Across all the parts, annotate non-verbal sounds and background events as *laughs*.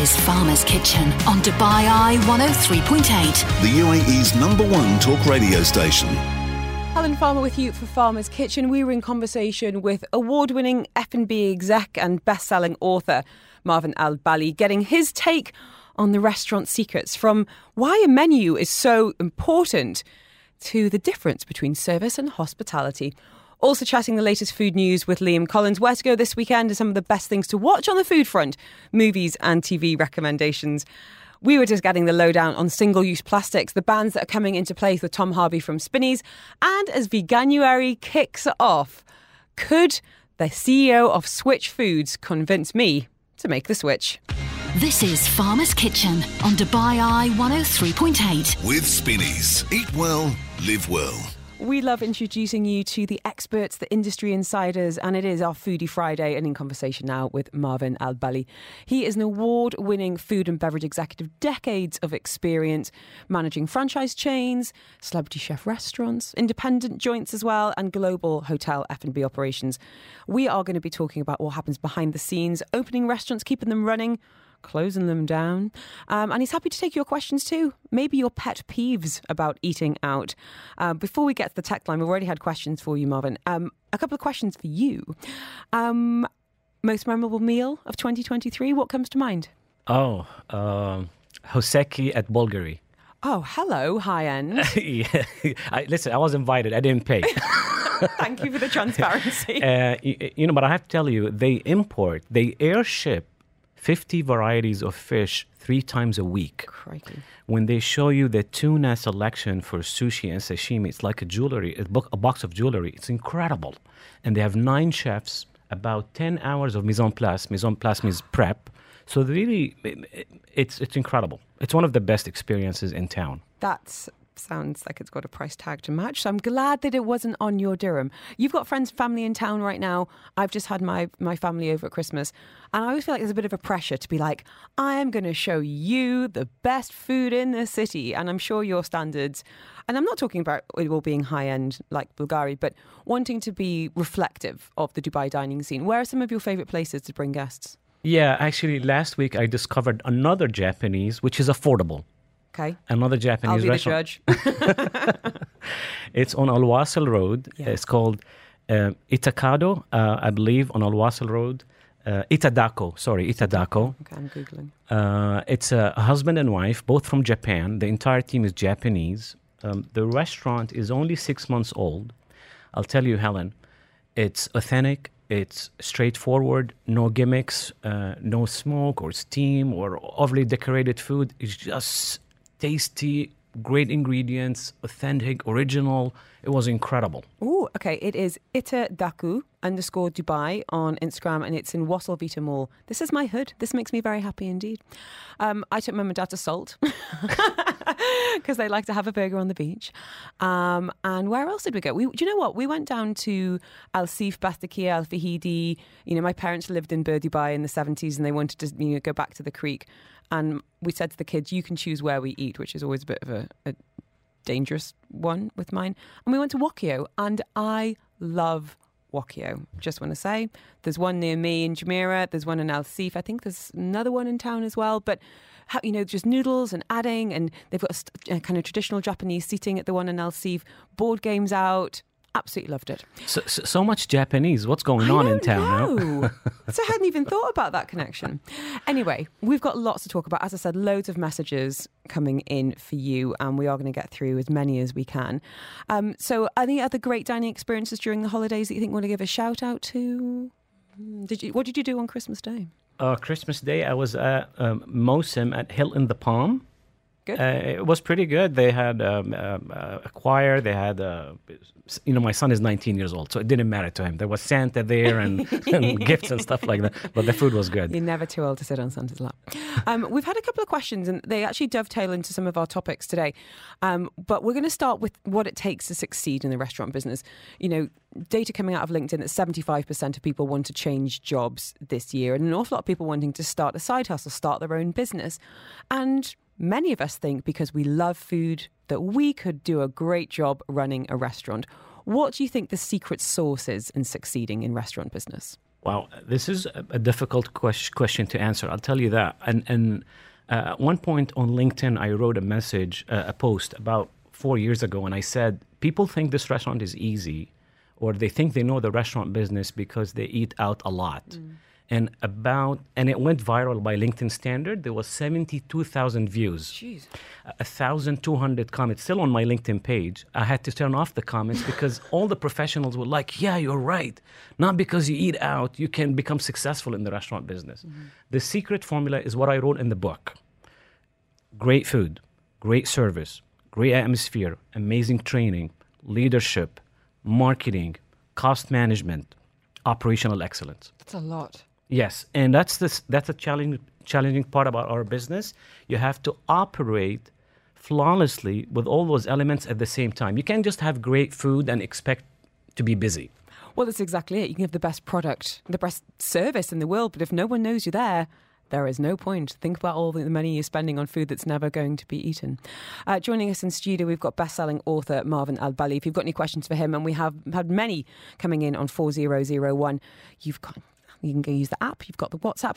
is Farmer's Kitchen on Dubai Eye 103.8. The UAE's number one talk radio station. Helen Farmer with you for Farmer's Kitchen. We were in conversation with award-winning F&B exec and best-selling author Marvin Alballi, getting his take on the restaurant secrets from why a menu is so important to the difference between service and hospitality. Also chatting the latest food news with Liam Collens. Where to go this weekend and some of the best things to watch on the food front, movies and TV recommendations. We were just getting the lowdown on single use plastics, the bans that are coming into place with Tom Harvey from Spinneys. And as Veganuary kicks off, could the CEO of Switch Foods convince me to make the switch? This is Farmer's Kitchen on Dubai Eye 103.8. With Spinneys. Eat well, live well. We love introducing you to the experts, the industry insiders, and it is our Foodie Friday and in conversation now with Marvin Alballi. He is an award winning food and beverage executive, decades of experience managing franchise chains, celebrity chef restaurants, independent joints as well, and global hotel F&B operations. We are going to be talking about what happens behind the scenes, opening restaurants, keeping them running, closing them down. Um, and he's happy to take your questions too. Maybe your pet peeves about eating out. Uh, before we get to the tech line, we've already had questions for you, Marvin. Um, a couple of questions for you. Um, most memorable meal of 2023? What comes to mind? Oh, um, Hoseki at Bulgari. Oh, hello, high end. *laughs* yeah. I, listen, I was invited. I didn't pay. *laughs* *laughs* Thank you for the transparency. uh, you, you know, but I have to tell you, they import, they airship 50 varieties of fish three times a week. Crikey. When they show you the tuna selection for sushi and sashimi, it's like a jewelry, a, bo- a box of jewelry. It's incredible. And they have nine chefs, about 10 hours of mise en place. Mise en place means prep. So really, it- it's, it's incredible. It's one of the best experiences in town. That sounds like it's got a price tag to match. So I'm glad that it wasn't on your dirham. You've got friends, family in town right now. I've just had my, my family over at Christmas. And I always feel like there's a bit of a pressure to be like, I am going to show you the best food in the city. And I'm sure your standards, and I'm not talking about it all being high end like Bulgari, but wanting to be reflective of the Dubai dining scene. Where are some of your favorite places to bring guests? Yeah, actually, last week I discovered another Japanese, which is affordable. Okay. Another Japanese I'll be the restaurant. judge. *laughs* It's on Al Wasl Road. Yeah. It's called uh, Itakado, uh, I believe, on Al Wasl Road. Uh, Itadako, sorry, Itadako. okay, I'm Googling. Uh, it's a husband and wife, both from Japan. The entire team is Japanese. Um, the restaurant is only six months old. I'll tell you, Helen, it's authentic, it's straightforward, no gimmicks, uh, no smoke or steam or overly decorated food. It's just tasty, great ingredients, authentic, original. It was incredible. Oh, okay. It is Ita Daku underscore Dubai on Instagram and it's in Wasl Vita Mall. This is my hood. This makes me very happy indeed. Um, I took mum and dad to Salt *laughs* because they like to have a burger on the beach. Um, and where else did we go? We, do you know what? We went down to Al Seef, Bastakia, Al Fahidi. You know, my parents lived in Bur Dubai in the 70s and they wanted to you know, go back to the creek. And we said to the kids, you can choose where we eat, which is always a bit of a, a dangerous one with mine. And we went to Wokyo, and I love Wokyo. Just want to say, there's one near me in Jumeirah. There's one in Al Seef. I think there's another one in town as well. But how, you know, just noodles and adding, and they've got a, st- a kind of traditional Japanese seating at the one in Al Seef. Board games out. Absolutely loved it. So, so, so much Japanese. What's going I on don't in town? no? know. *laughs* so I hadn't even thought about that connection. Anyway, we've got lots to talk about. As I said, loads of messages coming in for you, and we are going to get through as many as we can. Um, so, any other great dining experiences during the holidays that you think we want to give a shout out to? Mm, Did you? What did you do on Christmas Day? Uh, Christmas Day, I was at um, Mosim at Hilton the Palm. Good. Uh, it was pretty good. They had um, um, uh, a choir. They had, uh, you know, my son is 19 years old, so it didn't matter to him. There was Santa there and, *laughs* and gifts and stuff like that. But the food was good. You're never too old to sit on Santa's lap. Um, we've had a couple of questions, and they actually dovetail into some of our topics today. Um, but we're going to start with what it takes to succeed in the restaurant business. You know, data coming out of LinkedIn that 75% of people want to change jobs this year, and an awful lot of people wanting to start a side hustle, start their own business. And many of us think because we love food that we could do a great job running a restaurant. What do you think the secret sauce is in succeeding in restaurant business? Wow, this is a, difficult question to answer. I'll tell you that. And, and uh, at one point on LinkedIn, I wrote a message, uh, a post about four years ago, and I said, People think this restaurant is easy, or they think they know the restaurant business because they eat out a lot. And about, and it went viral by LinkedIn standard. There was 72,000 views. Jeez. a thousand two hundred comments still on my LinkedIn page. I had to turn off the comments because *laughs* all the professionals were like, "Yeah, you're right. Not because you eat out, you can become successful in the restaurant business." Mm-hmm. The secret formula is what I wrote in the book: great food, great service, great atmosphere, amazing training, leadership, marketing, cost management, operational excellence. That's a lot. Yes, and that's this. That's a challenging challenging part about our business. You have to operate flawlessly with all those elements at the same time. You can't just have great food and expect to be busy. Well, that's exactly it. You can have the best product, the best service in the world, but if no one knows you're there, there is no point. Think about all the money you're spending on food that's never going to be eaten. Uh, joining us in studio, we've got best-selling author Marvin Alballi. If you've got any questions for him, and we have had many coming in on four zero zero one, you've got. You can go use the app. You've got the WhatsApp.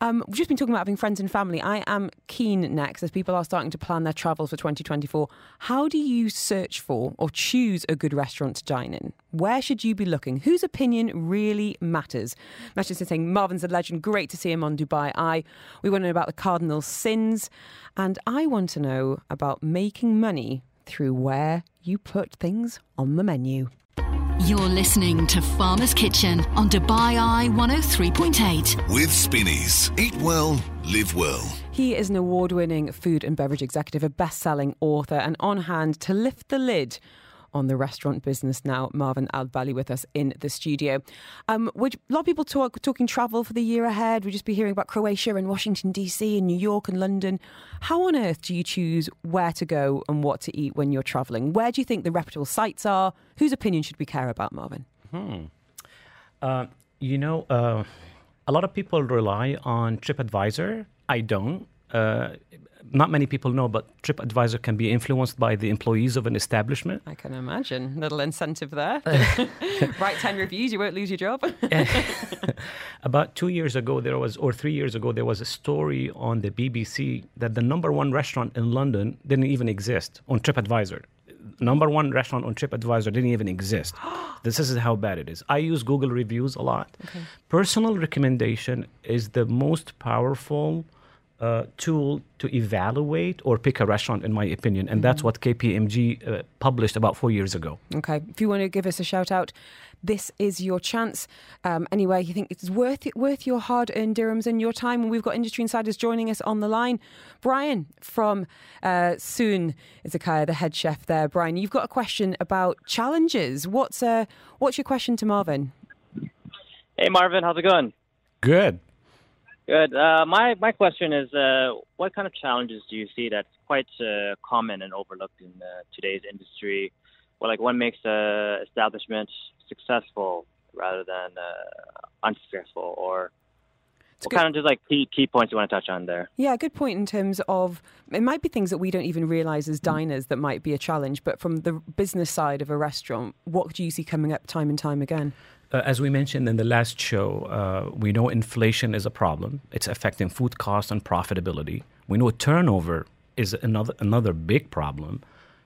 Um, we've just been talking about having friends and family. I am keen next as people are starting to plan their travel for 2024. How do you search for or choose a good restaurant to dine in? Where should you be looking? Whose opinion really matters? Is saying Marvin's a legend. Great to see him on Dubai Eye. We want to know about the cardinal sins, and I want to know about making money through where you put things on the menu. You're listening to Farmer's Kitchen on Dubai Eye 103.8. With Spinneys. Eat well, live well. He is an award winning food and beverage executive, a best selling author, and on hand to lift the lid on the restaurant business now. Marvin Alballi with us in the studio. Um, would, a lot of people talk talking travel for the year ahead. We'd just be hearing about Croatia and Washington, D.C., and New York and London. How on earth do you choose where to go and what to eat when you're traveling? Where do you think the reputable sites are? Whose opinion should we care about, Marvin? Uh, you know, uh, a lot of people rely on TripAdvisor. I don't. Uh, not many people know, but TripAdvisor can be influenced by the employees of an establishment. I can imagine. Little incentive there. *laughs* *laughs* Write 10 reviews, you won't lose your job. *laughs* About two years ago, there was, or three years ago, there was a story on the BBC that the number one restaurant in London didn't even exist on TripAdvisor. Number one restaurant on TripAdvisor didn't even exist. *gasps* this is how bad it is. I use Google reviews a lot. Personal recommendation is the most powerful uh, tool to evaluate or pick a restaurant, in my opinion, and that's what KPMG uh, published about four years ago. Okay. If you want to give us a shout out, this is your chance. Um, anyway, you think it's worth it, worth your hard earned dirhams and your time. And we've got industry insiders joining us on the line. Brian from uh, Soon is Akaya, the head chef there. Brian, you've got a question about challenges. What's uh, what's your question to Marvin? Hey Marvin, how's it going? Good. Good. Uh, my my question is, uh, what kind of challenges do you see that's quite uh, common and overlooked in uh, today's industry? Well, like what makes a establishment successful rather than uh, unsuccessful, or what good- kind of just like key key points you want to touch on there? Yeah, good point in terms of it might be things that we don't even realize as diners that might be a challenge, but from the business side of a restaurant, what do you see coming up time and time again? Uh, as we mentioned in the last show, uh, we know inflation is a problem. It's affecting food costs and profitability. We know turnover is another another big problem.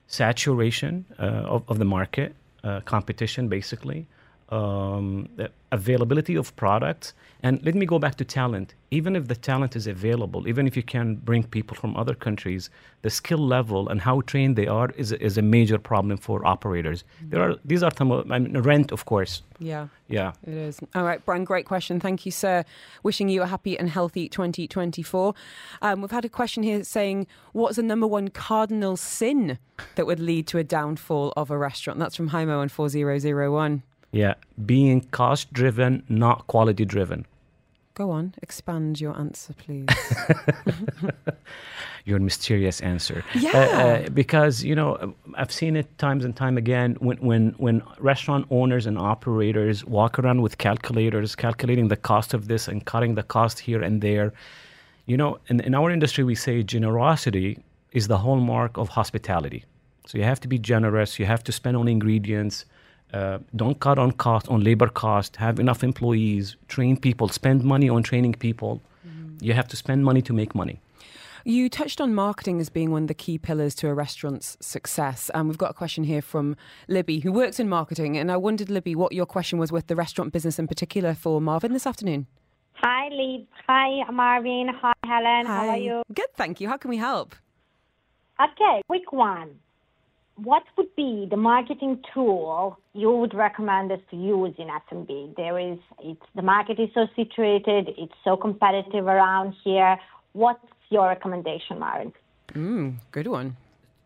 Saturation uh, of, of the market, uh, competition, basically, um, availability of products. And let me go back to talent. Even if the talent is available, even if you can bring people from other countries, the skill level and how trained they are is, is a major problem for operators. There are these are some I mean, rent, of course. Yeah. Yeah. It is. All right, Brian, great question. Thank you, sir. Wishing you a happy and healthy 2024. Um, we've had a question here saying, What's the number one cardinal sin that would lead to a downfall of a restaurant? That's from Jaimo on 4001. Yeah, being cost driven, not quality driven. Go on, expand your answer, please. *laughs* *laughs* Your mysterious answer. Yeah. Uh, uh, because you know, I've seen it times and time again when when when restaurant owners and operators walk around with calculators, calculating the cost of this and cutting the cost here and there. You know, in, in our industry, we say generosity is the hallmark of hospitality. So you have to be generous. You have to spend on ingredients. Uh, don't cut on cost on labor cost. Have enough employees. Train people. Spend money on training people. You have to spend money to make money. You touched on marketing as being one of the key pillars to a restaurant's success. And we've got a question here from Libby, who works in marketing. And I wondered, Libby, what your question was with the restaurant business in particular for Marvin this afternoon. Hi, Lee. Hi, Marvin. Hi, Helen. Hi. How are you? Good, thank you. How can we help? Okay, quick one. What would be the marketing tool you would recommend us to use in SMB? There is, it's the market is so situated, it's so competitive around here. What's your recommendation, Marvin? Mm, good one.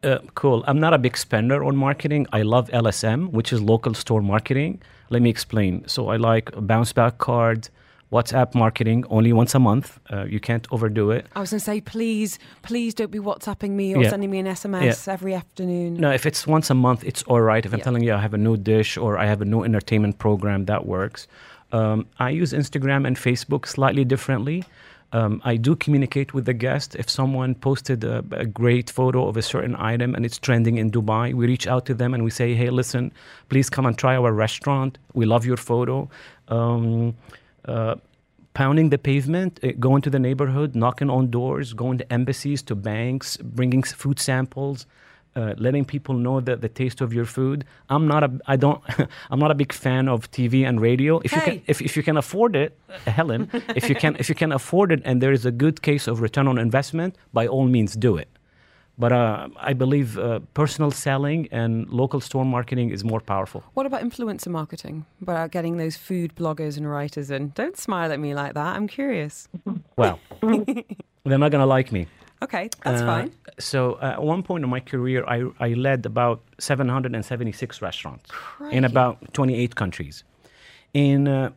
Uh, cool. I'm not a big spender on marketing. I love LSM, which is local store marketing. Let me explain. So I like bounce back cards, WhatsApp marketing only once a month. Uh, you can't overdo it. I was going to say, please, please don't be WhatsApping me or Yeah. sending me an SMS every afternoon. No, if it's once a month, it's all right. If I'm Yeah. telling you I have a new dish or I have a new entertainment program, that works. Um, I use Instagram and Facebook slightly differently. Um, I do communicate with the guest. If someone posted a, a great photo of a certain item and it's trending in Dubai, we reach out to them and we say, hey, listen, please come and try our restaurant. We love your photo. Um, uh, pounding the pavement, uh, going to the neighborhood, knocking on doors, going to embassies, to banks, bringing food samples, uh, letting people know that the taste of your food. I'm not a, I don't, *laughs* I'm not a big fan of TV and radio. If you can, if, if you can afford it, uh, Helen, if you can, if you can afford it, and there is a good case of return on investment, by all means do it. But uh, I believe uh, personal selling and local store marketing is more powerful. What about influencer marketing? About getting those food bloggers and writers in? Don't smile at me like that. I'm curious. *laughs* Well, they're not gonna like me. Okay, that's Uh, fine. So at one point in my career, I, I led about 776 restaurants in about 28 countries. In uh,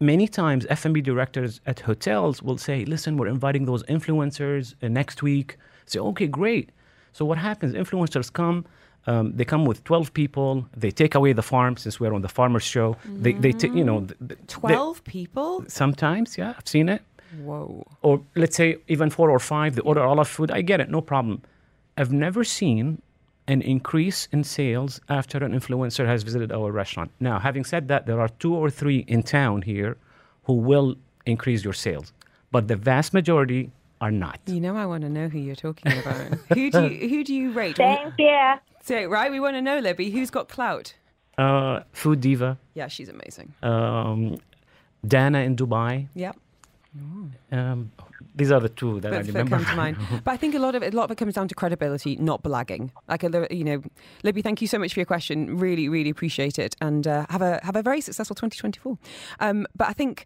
many times, F&B directors at hotels will say, "Listen, we're inviting those influencers uh, next week." Say, "Okay, great." So what happens? Influencers come. Um, they come with 12 people. They take away the farm since we're on the farmers show. They, they ta- you know, th- th- they- 12 people? sometimes, yeah, I've seen it Whoa. or let's say even four or five, they order all of food. I get it, no problem. I've never seen an increase in sales after an influencer has visited our restaurant. Now, having said that, there are two or three in town here who will increase your sales, but the vast majority are not. You know, I want to know who you're talking about. *laughs* who do you who do you rate? Thank you. Say it right. We want to know, Libby. Who's got clout? Uh, FooDiva, Yeah, she's amazing. um, Dana in Dubai. Yep. Um, these are the two that I That, that remember. come to mind. *laughs* But I think a lot of it, a lot of it comes down to credibility, not blagging. Like, a, li- you know, Libby, thank you so much for your question. Really, really appreciate it, and uh, have a have a very successful 2024. Um, but I think,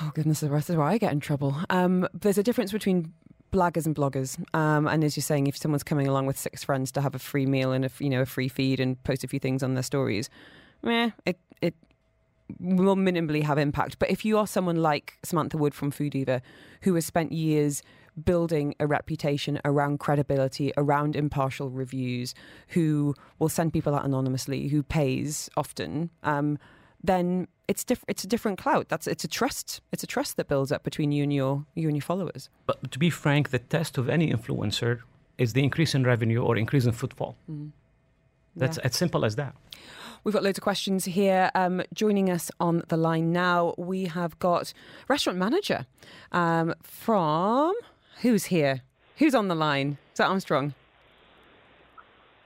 oh goodness, the rest is where I get in trouble. Um, there's a difference between blaggers and bloggers. Um, and as you're saying, if someone's coming along with six friends to have a free meal and a you know a free feed and post a few things on their stories, meh, it it will minimally have impact. But if you are someone like Samantha Wood from FooDiva, who has spent years building a reputation around credibility, around impartial reviews, who will send people out anonymously, who pays often, um, then it's diff- it's a different clout. That's it's a trust. It's a trust that builds up between you and your you and your followers. But to be frank, the test of any influencer is the increase in revenue or increase in footfall. That's Yeah. as simple as that. We've got loads of questions here. Um, joining us on the line now, we have got restaurant manager um, from who's here? Who's on the line? Is that Armstrong?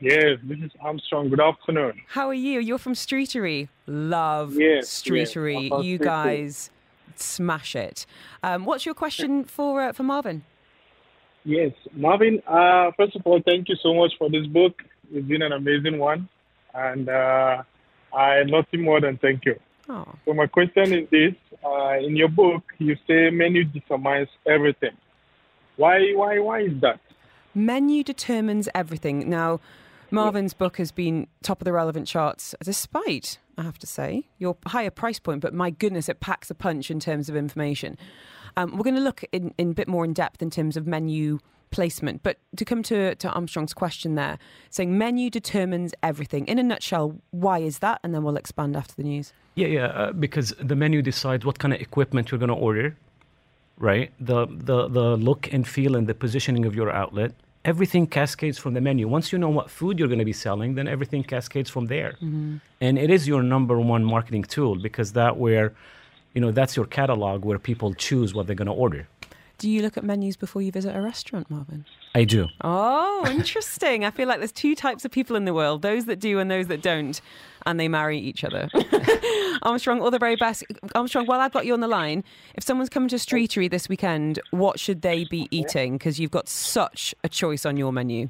Yes, this is Armstrong. Good afternoon. How are you? You're from Streetery. Love Yes, Streetery. yes, you guys smash it. Um, what's your question for uh, for Marvin? Yes, Marvin. Uh, first of all, thank you so much for this book. It's been an amazing one, and uh, I nothing more than thank you. Oh, So my question is this: uh, In your book, you say menu determines everything. Why? Why? Why is that? menu determines everything. Now, Marvin's book has been top of the relevant charts, despite, I have to say, your higher price point. But my goodness, it packs a punch in terms of information. Um, we're going to look in, in a bit more in depth in terms of menu placement. But to come to, to Armstrong's question there, saying menu determines everything. In a nutshell, why is that? And then we'll expand after the news. Yeah, yeah, uh, because the menu decides what kind of equipment you're going to order, right? The, the the look and feel and the positioning of your outlet, everything cascades from the menu. Once you know what food you're going to be selling, then everything cascades from there. Mm-hmm. And it is your number one marketing tool because that where, you know, that's your catalog where people choose what they're going to order. Do you look at menus before you visit a restaurant, Marvin? I do. Oh, *laughs* interesting. I feel like there's two types of people in the world those that do and those that don't, and they marry each other. *laughs* *laughs* Armstrong, all the very best. Armstrong, while I've got you on the line, if someone's coming to Streetery this weekend, what should they be eating? Because you've got such a choice on your menu.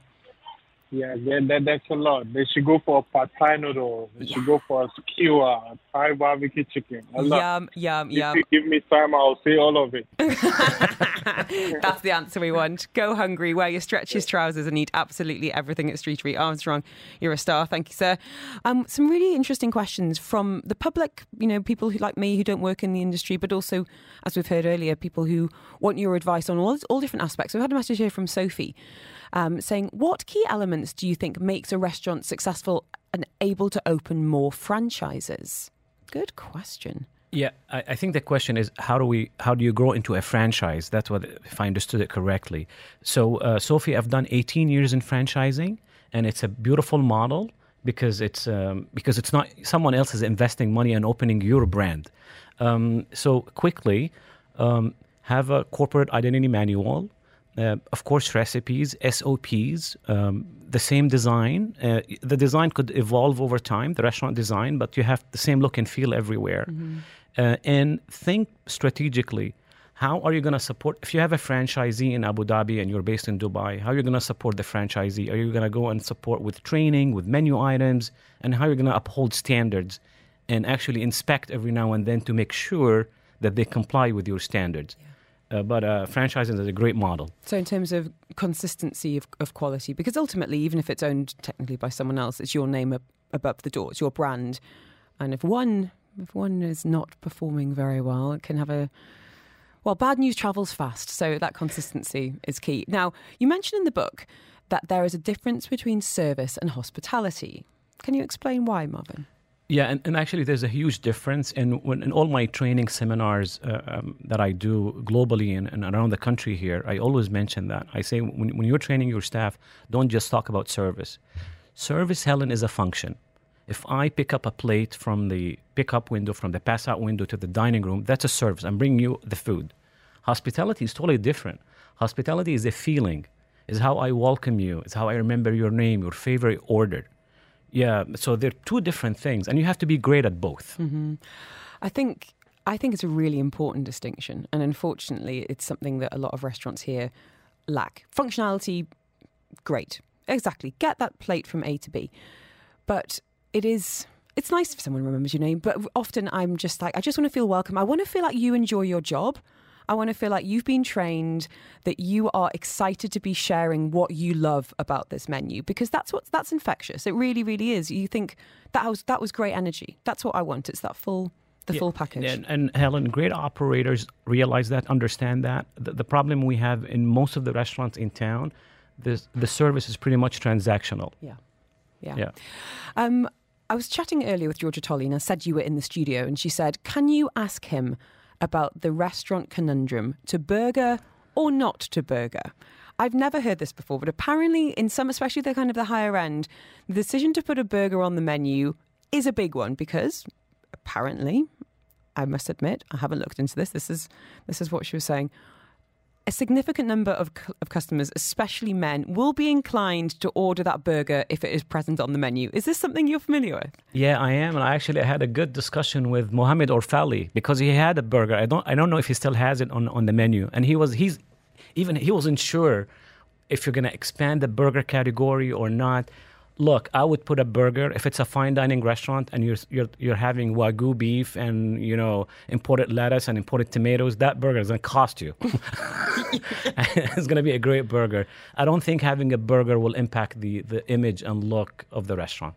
Yeah, that, that, that's a lot. They should go for a pad thai noodle. They should go for a skewer, a Thai barbecue chicken. A lot. Yum, yum, If yum. you give me time, I'll say all of it. *laughs* That's the answer we want. Go hungry, wear your stretches trousers, and eat absolutely everything at Streetery. Armstrong, you're a star. Thank you, sir. Um, some really interesting questions from the public. You know, people who like me who don't work in the industry, but also, as we've heard earlier, people who want your advice on all all different aspects. We've had a message here from Sophie um, saying, "What key elements do you think makes a restaurant successful and able to open more franchises?" Good question. Yeah, I, I think the question is how do we how do you grow into a franchise? That's what if I understood it correctly. So, uh, Sophie, I've done 18 years in franchising, and it's a beautiful model because it's um, because it's not someone else is investing money and opening your brand. Um, so quickly, um, have a corporate identity manual. Uh, of course, recipes, SOPs, um, the same design. Uh, the design could evolve over time, the restaurant design, but you have the same look and feel everywhere. Uh, and think strategically. How are you going to support? If you have a franchisee in Abu Dhabi and you're based in Dubai, how are you going to support the franchisee? Are you going to go and support with training, with menu items, and how are you going to uphold standards and actually inspect every now and then to make sure that they comply with your standards? Uh, but uh, franchising is a great model. So, in terms of consistency of, of quality, because ultimately, even if it's owned technically by someone else, it's your name ab- above the door, it's your brand. And if one if one is not performing very well, it can have a well, bad news travels fast. So that consistency is key. Now, you mentioned in the book that there is a difference between service and hospitality. Can you explain why, Marvin? Yeah, and, and actually, there's a huge difference in when in all my training seminars uh, um, that I do globally and, and around the country here. I always mention that I say when, when you're training your staff, don't just talk about service. Service, Helen, is a function. If I pick up a plate from the pickup window, from the pass out window to the dining room, that's a service. I'm bringing you the food. Hospitality is totally different. Hospitality is a feeling, is how I welcome you, is how I remember your name, your favorite order. Yeah, so they're two different things, and you have to be great at both. Mm-hmm. I think I think it's a really important distinction, and unfortunately, it's something that a lot of restaurants here lack. Functionality, great, exactly. Get that plate from A to B, but it is. It's nice if someone remembers your name, but often I'm just like, I just want to feel welcome. I want to feel like you enjoy your job. I want to feel like you've been trained, that you are excited to be sharing what you love about this menu, because that's what that's infectious. It really, really is. You think that was that was great energy. That's what I want. It's that full the Yeah, full package. And, and Helen, great operators realize that, understand that. The, the problem we have in most of the restaurants in town, this, the service is pretty much transactional. Yeah. Yeah. Yeah. Um, I was chatting earlier with Georgia Tolley and I said you were in the studio and she said, Can you ask him about the restaurant conundrum to burger or not to burger? I've never heard this before, but apparently in some, especially the kind of the higher end, the decision to put a burger on the menu is a big one because apparently, I must admit, I haven't looked into this. This is this is what she was saying. A significant number of, of customers, especially men, will be inclined to order that burger if it is present on the menu. Is this something you're familiar with? Yeah, I am, and I actually had a good discussion with Mohammed Orfali because he had a burger. I don't, I don't know if he still has it on, on the menu, and he was, he's, even he wasn't sure if you're going to expand the burger category or not. Look, I would put a burger if it's a fine dining restaurant and you're you're you're having wagyu beef and you know imported lettuce and imported tomatoes. That burger is going to cost you. *laughs* *laughs* it's going to be a great burger. I don't think having a burger will impact the the image and look of the restaurant.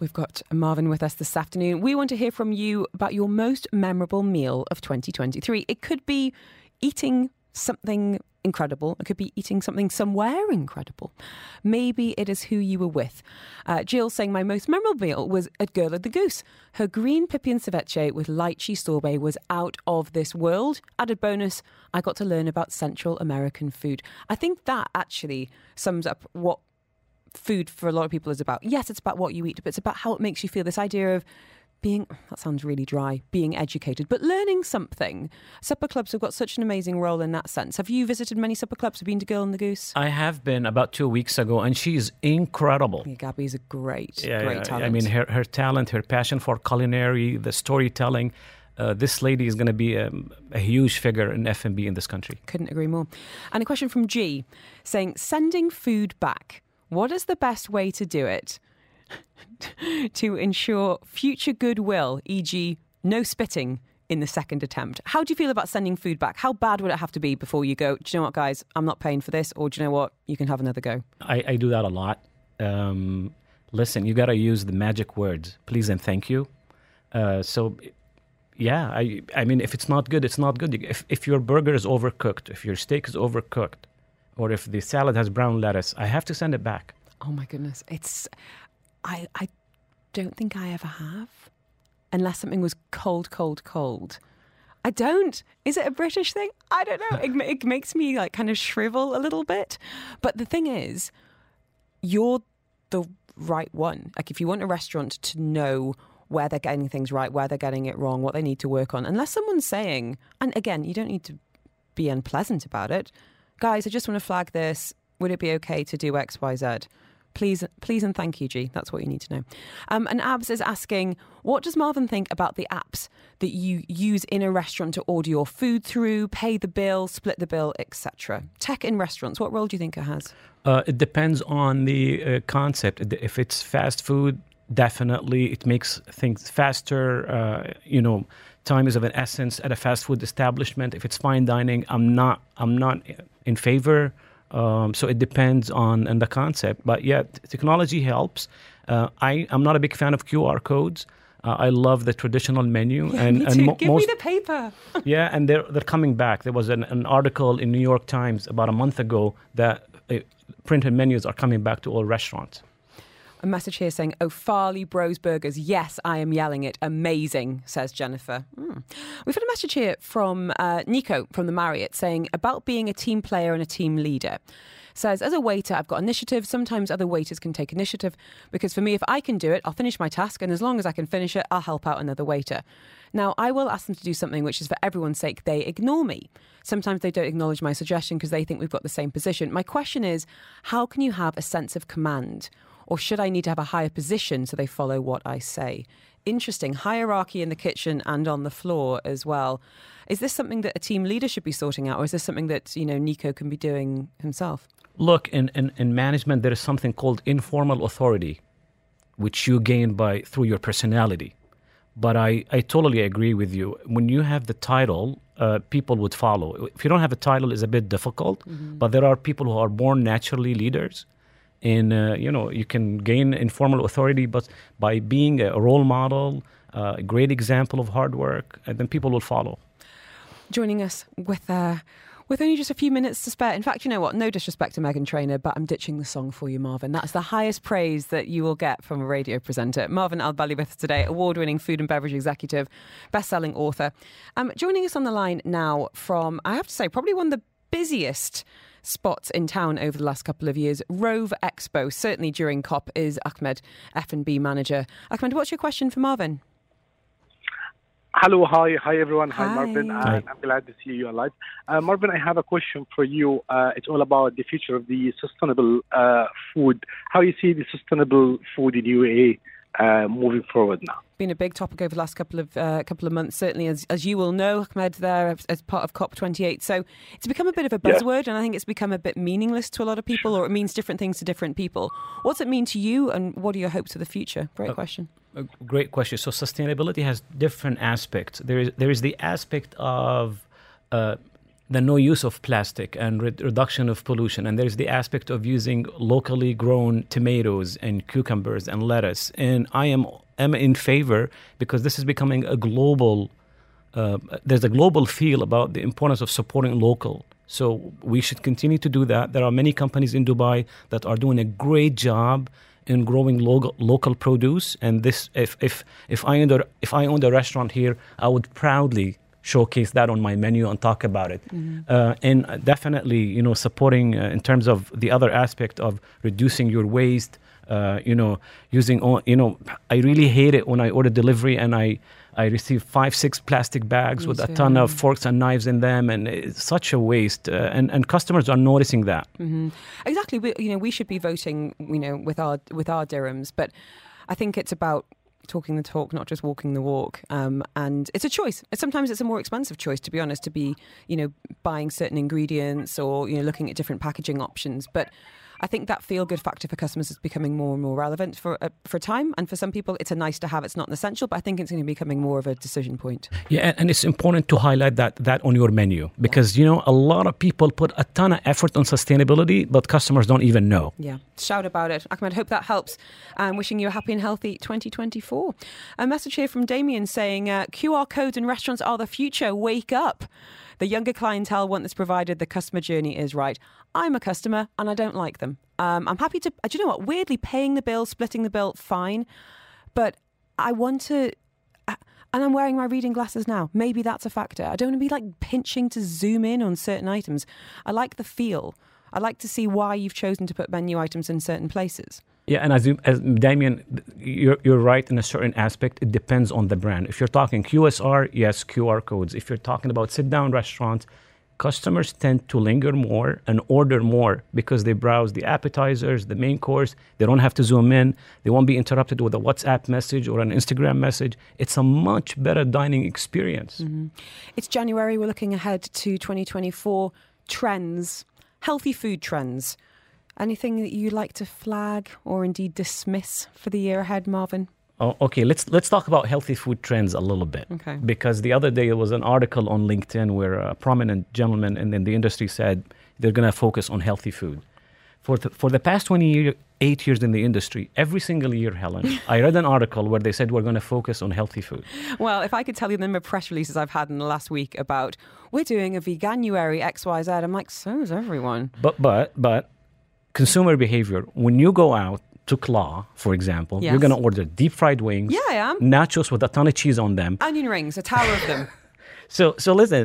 We've got Marvin with us this afternoon. We want to hear from you about your most memorable meal of 2023. It could be eating something incredible. It could be eating something somewhere incredible. Maybe it is who you were with. Uh, Jill saying, My most memorable meal was at Girl of the Goose. Her green pipian ceviche with lychee sorbet was out of this world. Added bonus, I got to learn about Central American food. I think that actually sums up what food for a lot of people is about. Yes, it's about what you eat, but it's about how it makes you feel. This idea of being that sounds really dry being educated but learning something supper clubs have got such an amazing role in that sense have you visited many supper clubs have you been to girl and the goose I have been about two weeks ago, and she's incredible. yeah, gabby's a great Yeah, great yeah, talent I mean, her, her talent, her passion for culinary, the storytelling. Uh, this lady is going to be um, a huge figure in F&B in this country. couldn't agree more and a question from g saying sending food back what is the best way to do it *laughs* to ensure future goodwill e.g no spitting in the second attempt how do you feel about sending food back how bad would it have to be before you go do you know what guys i'm not paying for this or do you know what you can have another go I, I do that a lot. Um, listen, you got to use the magic words, please and thank you. Uh, so, yeah, I, I mean, if it's not good, it's not good. If, if your burger is overcooked, if your steak is overcooked, or if the salad has brown lettuce, I have to send it back. Oh my goodness. It's I I don't think I ever have. Unless something was cold, cold, cold. I don't. Is it a British thing? I don't know. It, it makes me like kind of shrivel a little bit. But the thing is, you're the right one. Like if you want a restaurant to know where they're getting things right, where they're getting it wrong, what they need to work on, unless someone's saying, and again, you don't need to be unpleasant about it. Guys, I just want to flag this. Would it be okay to do X, Y, Z? Please, please, and thank you, G. That's what you need to know. Um, and Abs is asking, what does Marvin think about the apps that you use in a restaurant to order your food through, pay the bill, split the bill, etc.? Tech in restaurants, what role do you think it has? Uh, it depends on the uh, concept. If it's fast food, definitely it makes things faster. Uh, you know, time is of an essence at a fast food establishment. If it's fine dining, I'm not. I'm not in favor. Um, so it depends on, on the concept. But yeah, t- technology helps. Uh, I I'm not a big fan of QR codes. Uh, I love the traditional menu, and, *laughs* me and mo- Give most me the paper. *laughs* yeah, and they're they're coming back. There was an, an article in New York Times about a month ago that uh, printed menus are coming back to all restaurants. A message here saying, Oh, Farley Bros Burgers. Yes, I am yelling it. Amazing, says Jennifer. Hmm. We've had a message here from uh, Nico from the Marriott saying about being a team player and a team leader. Says, as a waiter, I've got initiative. Sometimes other waiters can take initiative because for me, if I can do it, I'll finish my task. And as long as I can finish it, I'll help out another waiter. Now, I will ask them to do something which is for everyone's sake, they ignore me. Sometimes they don't acknowledge my suggestion because they think we've got the same position. My question is, how can you have a sense of command? Or should I need to have a higher position so they follow what I say? Interesting. Hierarchy in the kitchen and on the floor as well. Is this something that a team leader should be sorting out, or is this something that, you know, Nico can be doing himself? Look, in, in, in management, there is something called informal authority, which you gain by through your personality. But I, I totally agree with you. When you have the title, uh, people would follow. If you don't have a title, it's a bit difficult. But there are people who are born naturally leaders, and uh, you know you can gain informal authority, but by being a role model, uh, a great example of hard work, and then people will follow. Joining us with uh, with only just a few minutes to spare. In fact, you know what? No disrespect to Meghan Trainor, but I'm ditching the song for you, Marvin. That's the highest praise that you will get from a radio presenter. Marvin Alballi with us today, award winning food and beverage executive, best selling author. Um, joining us on the line now from, I have to say, probably one of the busiest spots in town over the last couple of years. Rove Expo, certainly during COP, is Ahmed, F&B manager. Ahmed, what's your question for Marvin? Hello, hi, hi everyone. Hi, Hi. Marvin. Hi. I'm glad to see you alive. Uh, Marvin, I have a question for you. Uh, it's all about the future of the sustainable uh, food. How you see the sustainable food in UAE uh, moving forward now? been a big topic over the last couple of uh, couple of months. Certainly, as as you will know, Ahmed, there as, as part of COP28. So it's become a bit of a Yeah. buzzword, and I think it's become a bit meaningless to a lot of people, or it means different things to different people. What's it mean to you, and what are your hopes for the future? Great question. A great question. So sustainability has different aspects. There is there is the aspect of uh, the no use of plastic and re- reduction of pollution, and there's the aspect of using locally grown tomatoes and cucumbers and lettuce. And I am am in favor because this is becoming a global. Uh, there's a global feel about the importance of supporting local So we should continue to do that. There are many companies in Dubai that are doing a great job in growing local, local produce. And this, if if if I owned a, if I owned a restaurant here, I would proudly showcase that on my menu and talk about it. Uh, and definitely, you know, supporting uh, in terms of the other aspect of reducing your waste. Uh, you know, using all, you know, I really hate it when I order delivery and I I receive five, six plastic bags Me with a ton of forks and knives in them, and it's such a waste. Uh, and and customers are noticing that. Exactly. We, you know, we should be voting. You know, with our with our dirhams, but I think it's about talking the talk, not just walking the walk. Um, and it's a choice. Sometimes it's a more expensive choice, to be honest, to be you know buying certain ingredients or you know looking at different packaging options. But I think that feel good factor for customers is becoming more and more relevant for uh, for time. And for some people, it's a nice to have. It's not an essential, but I think it's going to be becoming more of a decision point. Yeah, and- and it's important to highlight that that on your menu because you know a lot of people put a ton of effort on sustainability, but customers don't even know. Yeah, shout about it. Ahmed, hope that helps. Um, wishing you a happy and healthy 2024. A message here from Damien saying uh, QR codes in restaurants are the future. Wake up. The younger clientele want this provided the customer journey is right. I'm a customer and I don't like them. Um, I'm happy to, do you know what? Weirdly, paying the bill, splitting the bill, fine. But I want to. uh, And I'm wearing my reading glasses now. Maybe that's a factor. I don't want to be like pinching to zoom in on certain items. I like the feel. I like to see why you've chosen to put menu items in certain places. Yeah, and as, you, as Damien, you're, you're right in a certain aspect. It depends on the brand. If you're talking QSR, yes, QR codes. If you're talking about sit down restaurants, customers tend to linger more and order more because they browse the appetizers, the main course. They don't have to zoom in. They won't be interrupted with a WhatsApp message or an Instagram message. It's a much better dining experience. Mm-hmm. It's January. We're looking ahead to 2024 trends, healthy food trends. Anything that you'd like to flag or indeed dismiss for the year ahead, Marvin? Oh, okay, let's let's talk about healthy food trends a little bit. Okay. Because the other day there was an article on LinkedIn where a prominent gentleman in, in the industry said they're going to focus on healthy food. For the, for the past 28 years in the industry, every single year, Helen, *laughs* I read an article where they said we're going to focus on healthy food. Well, if I could tell you the number of press releases I've had in the last week about we're doing a veganuary XYZ, I'm like, so is everyone. But but but consumer behavior when you go out to Claw, for example, Yes. you're going to order deep fried wings, Yeah, I am. nachos with a ton of cheese on them, Onion rings, a tower of them. *laughs* So so listen,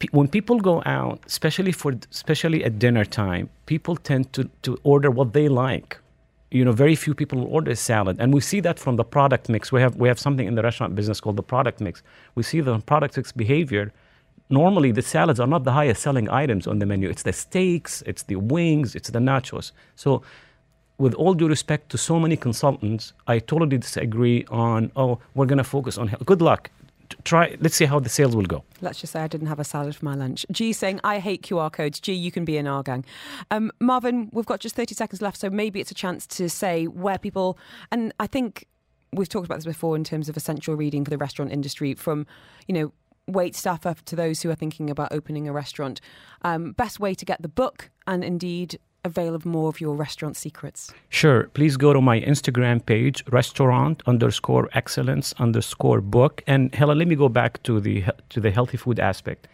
pe- when people go out, especially for especially at dinner time, people tend to to order what they like. You know, very few people will order a salad, and we see that from the product mix. We have we have something in the restaurant business called the product mix. We see the product mix behavior. Normally, the salads are not the highest selling items on the menu. It's the steaks, it's the wings, it's the nachos. So, with all due respect to so many consultants, I totally disagree on. Oh, we're going to focus on health. Good luck. Try. Let's see how the sales will go. Let's just say I didn't have a salad for my lunch. G saying, I hate QR codes. G, you can be in our gang. Um, Marvin, we've got just 30 seconds left, so maybe it's a chance to say where people, and I think we've talked about this before in terms of essential reading for the restaurant industry from, you know, wait staff up to those who are thinking about opening a restaurant. Um, best way to get the book and indeed avail of more of your restaurant secrets. Sure. Please go to my Instagram page, restaurant underscore excellence underscore book. And Helen, let me go back to the to the healthy food aspect.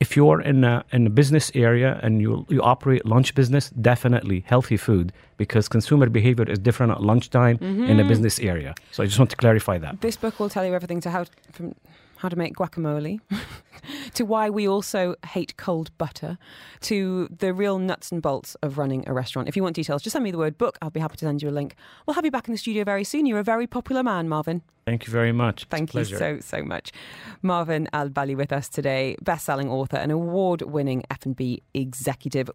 If you're in a, in a business area and you you operate lunch business, definitely healthy food because consumer behavior is different at lunchtime in a business area. So I just want to clarify that. This book will tell you everything to how from how to make guacamole, *laughs* to why we also hate cold butter, to the real nuts and bolts of running a restaurant. If you want details, just send me the word book. I'll be happy to send you a link. We'll have you back in the studio very soon. You're a very popular man, Marvin. Thank you very much. It's a Thank you so so much, Marvin Alballi, with us today, best-selling author and award-winning F&B executive.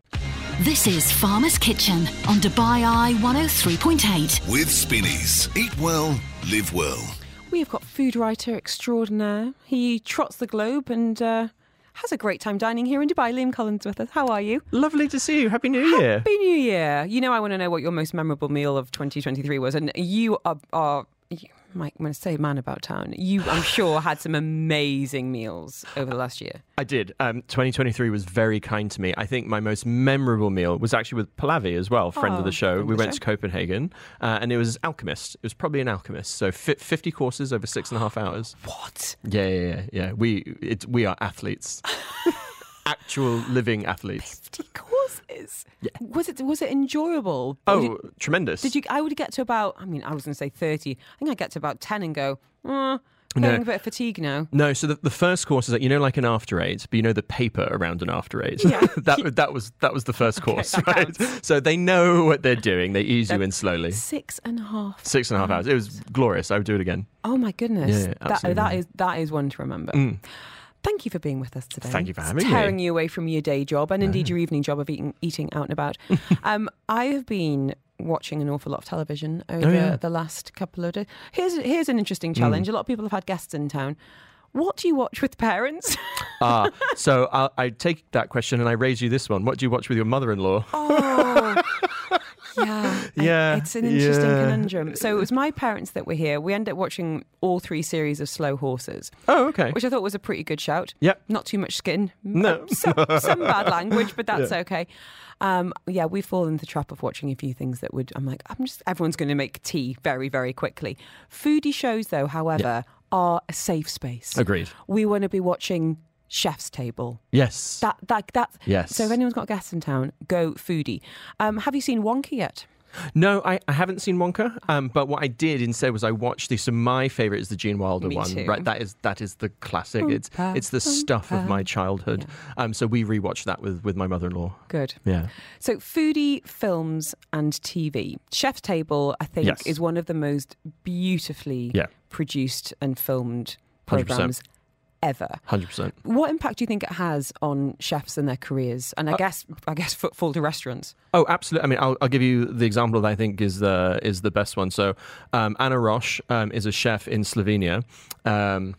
This is Farmer's Kitchen on Dubai Eye 103.8. With Spinneys. Eat well, live well. We have got food writer extraordinaire. He trots the globe and uh, has a great time dining here in Dubai. Liam Collens with us. How are you? Lovely to see you. Happy New Year. Happy New Year. You know, I want to know what your most memorable meal of 2023 was. And you are, are Mike, I'm going to say man about town. You, I'm sure, *laughs* had some amazing meals over the last year. I did. Um, 2023 was very kind to me. I think my most memorable meal was actually with Palavi as well, friend Oh, of the show. We went show. to Copenhagen, uh, and it was Alchemist. It was probably an Alchemist. So fi- 50 courses over six and a half hours. *gasps* What? Yeah, yeah, yeah. yeah. We it, we are athletes. *laughs* actual living athletes. 50 courses. Was it was it enjoyable? Oh, tremendous. did you? I would get to about. I mean, I was going to say 30. I think I get to about 10 and go. Uh, No. getting a bit of fatigue now. No, so the, the first course is that you know, like an after eight, but you know the paper around an after eight. Yeah. *laughs* that that was that was the first *laughs* course, that right? counts. So they know what they're doing. They ease you in slowly. Six and a half. Six and a half hours. It was glorious. I would do it again. Oh my goodness. Yeah, yeah, that. That is that is one to remember. Mm. Thank you for being with us today. Thank you for It's having me. tearing you away from your day job and indeed your evening job of eating eating out and about. *laughs* um, I have been watching an awful lot of television over Oh, yeah. Mm. the last couple of days. Here's here's an interesting challenge. A lot of people have had guests in town. What do you watch with parents? *laughs* Ah, so I, I take that question and I raise you this one. What do you watch with your mother-in-law? Oh, yeah. *laughs* I- It's an interesting yeah. conundrum. So it was my parents that were here. We ended up watching all three series of Slow Horses, Oh, okay. which I thought was a pretty good shout. Yep. Not too much skin. No. Some, some bad *laughs* language, but that's okay. Um, yeah, we fall into the trap of watching a few things that would. I'm like, I'm just. Everyone's going to make tea very, very quickly. Foodie shows, though, however, are a safe space. Agreed. We want to be watching Chef's Table. Yes. That that that. Yes. So if anyone's got guests in town, go foodie. Um, have you seen Wonka yet? No, I, I haven't seen Wonka. Um, but what I did instead was I watched the. So my favorite is the Gene Wilder Me one. too. Right, that is that is the classic. It's Oompa, it's the stuff of my childhood. Um, so we rewatched that with with my mother-in-law. Good. Yeah. So, foodie, films, and TV. Chef's Table, I think, Yes. is one of the most beautifully Yeah. produced and filmed 100%. Ever. Hundred percent. What impact do you think it has on chefs and their careers? And I Uh, guess, I guess, footfall to restaurants. Oh, absolutely. I mean, I'll, I'll give you the example that I think is the is the best one. So, um, Ana Roš um, is a chef in Slovenia. Um,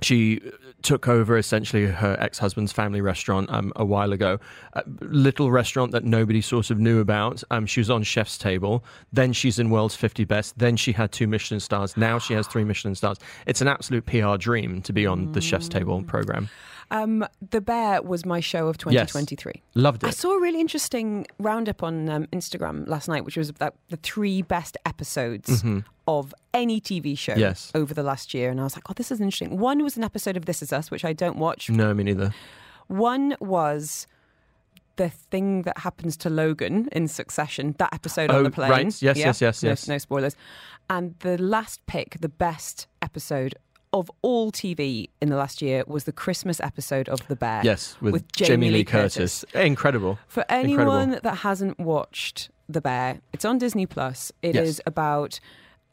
she took over essentially her ex-husband's family restaurant um, a while ago. A little restaurant that nobody sort of knew about. Um, she was on Chef's Table. Then she's in World's 50 Best. Then she had two Michelin stars. Now she has three Michelin stars. It's an absolute PR dream to be on the Chef's Table program. Um, the Bear was my show of 2023. Loved it. I saw a really interesting roundup on um, Instagram last night, which was about the three best episodes of any TV show Mm-hmm. Yes. over the last year. And I was like, oh, this is interesting. One was an episode of This Is Us, which I don't watch. No, me neither. One was the thing that happens to Logan in Succession, that episode Oh, on the plane. right. Yes, yes, yes, No- yes. No, spoilers. And the last pick, the best episode of all TV in the last year was the Christmas episode of The Bear. Yes, with, with Jamie, Lee Curtis. Incredible. For Incredible. anyone that hasn't watched The Bear, it's on Disney Plus. It is Yes. about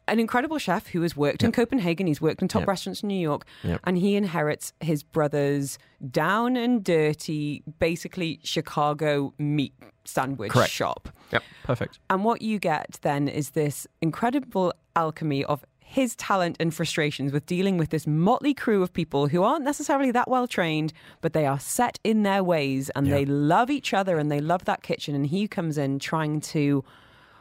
an incredible chef who has worked in Copenhagen. He's worked in top Yep. restaurants in New York, Yep. and he inherits his brother's down and dirty, basically Chicago meat sandwich Correct. shop. Yep, perfect. And what you get then is this incredible alchemy of his talent and frustrations with dealing with this motley crew of people who aren't necessarily that well trained, but they are set in their ways and Yeah. they love each other and they love that kitchen. And he comes in trying to,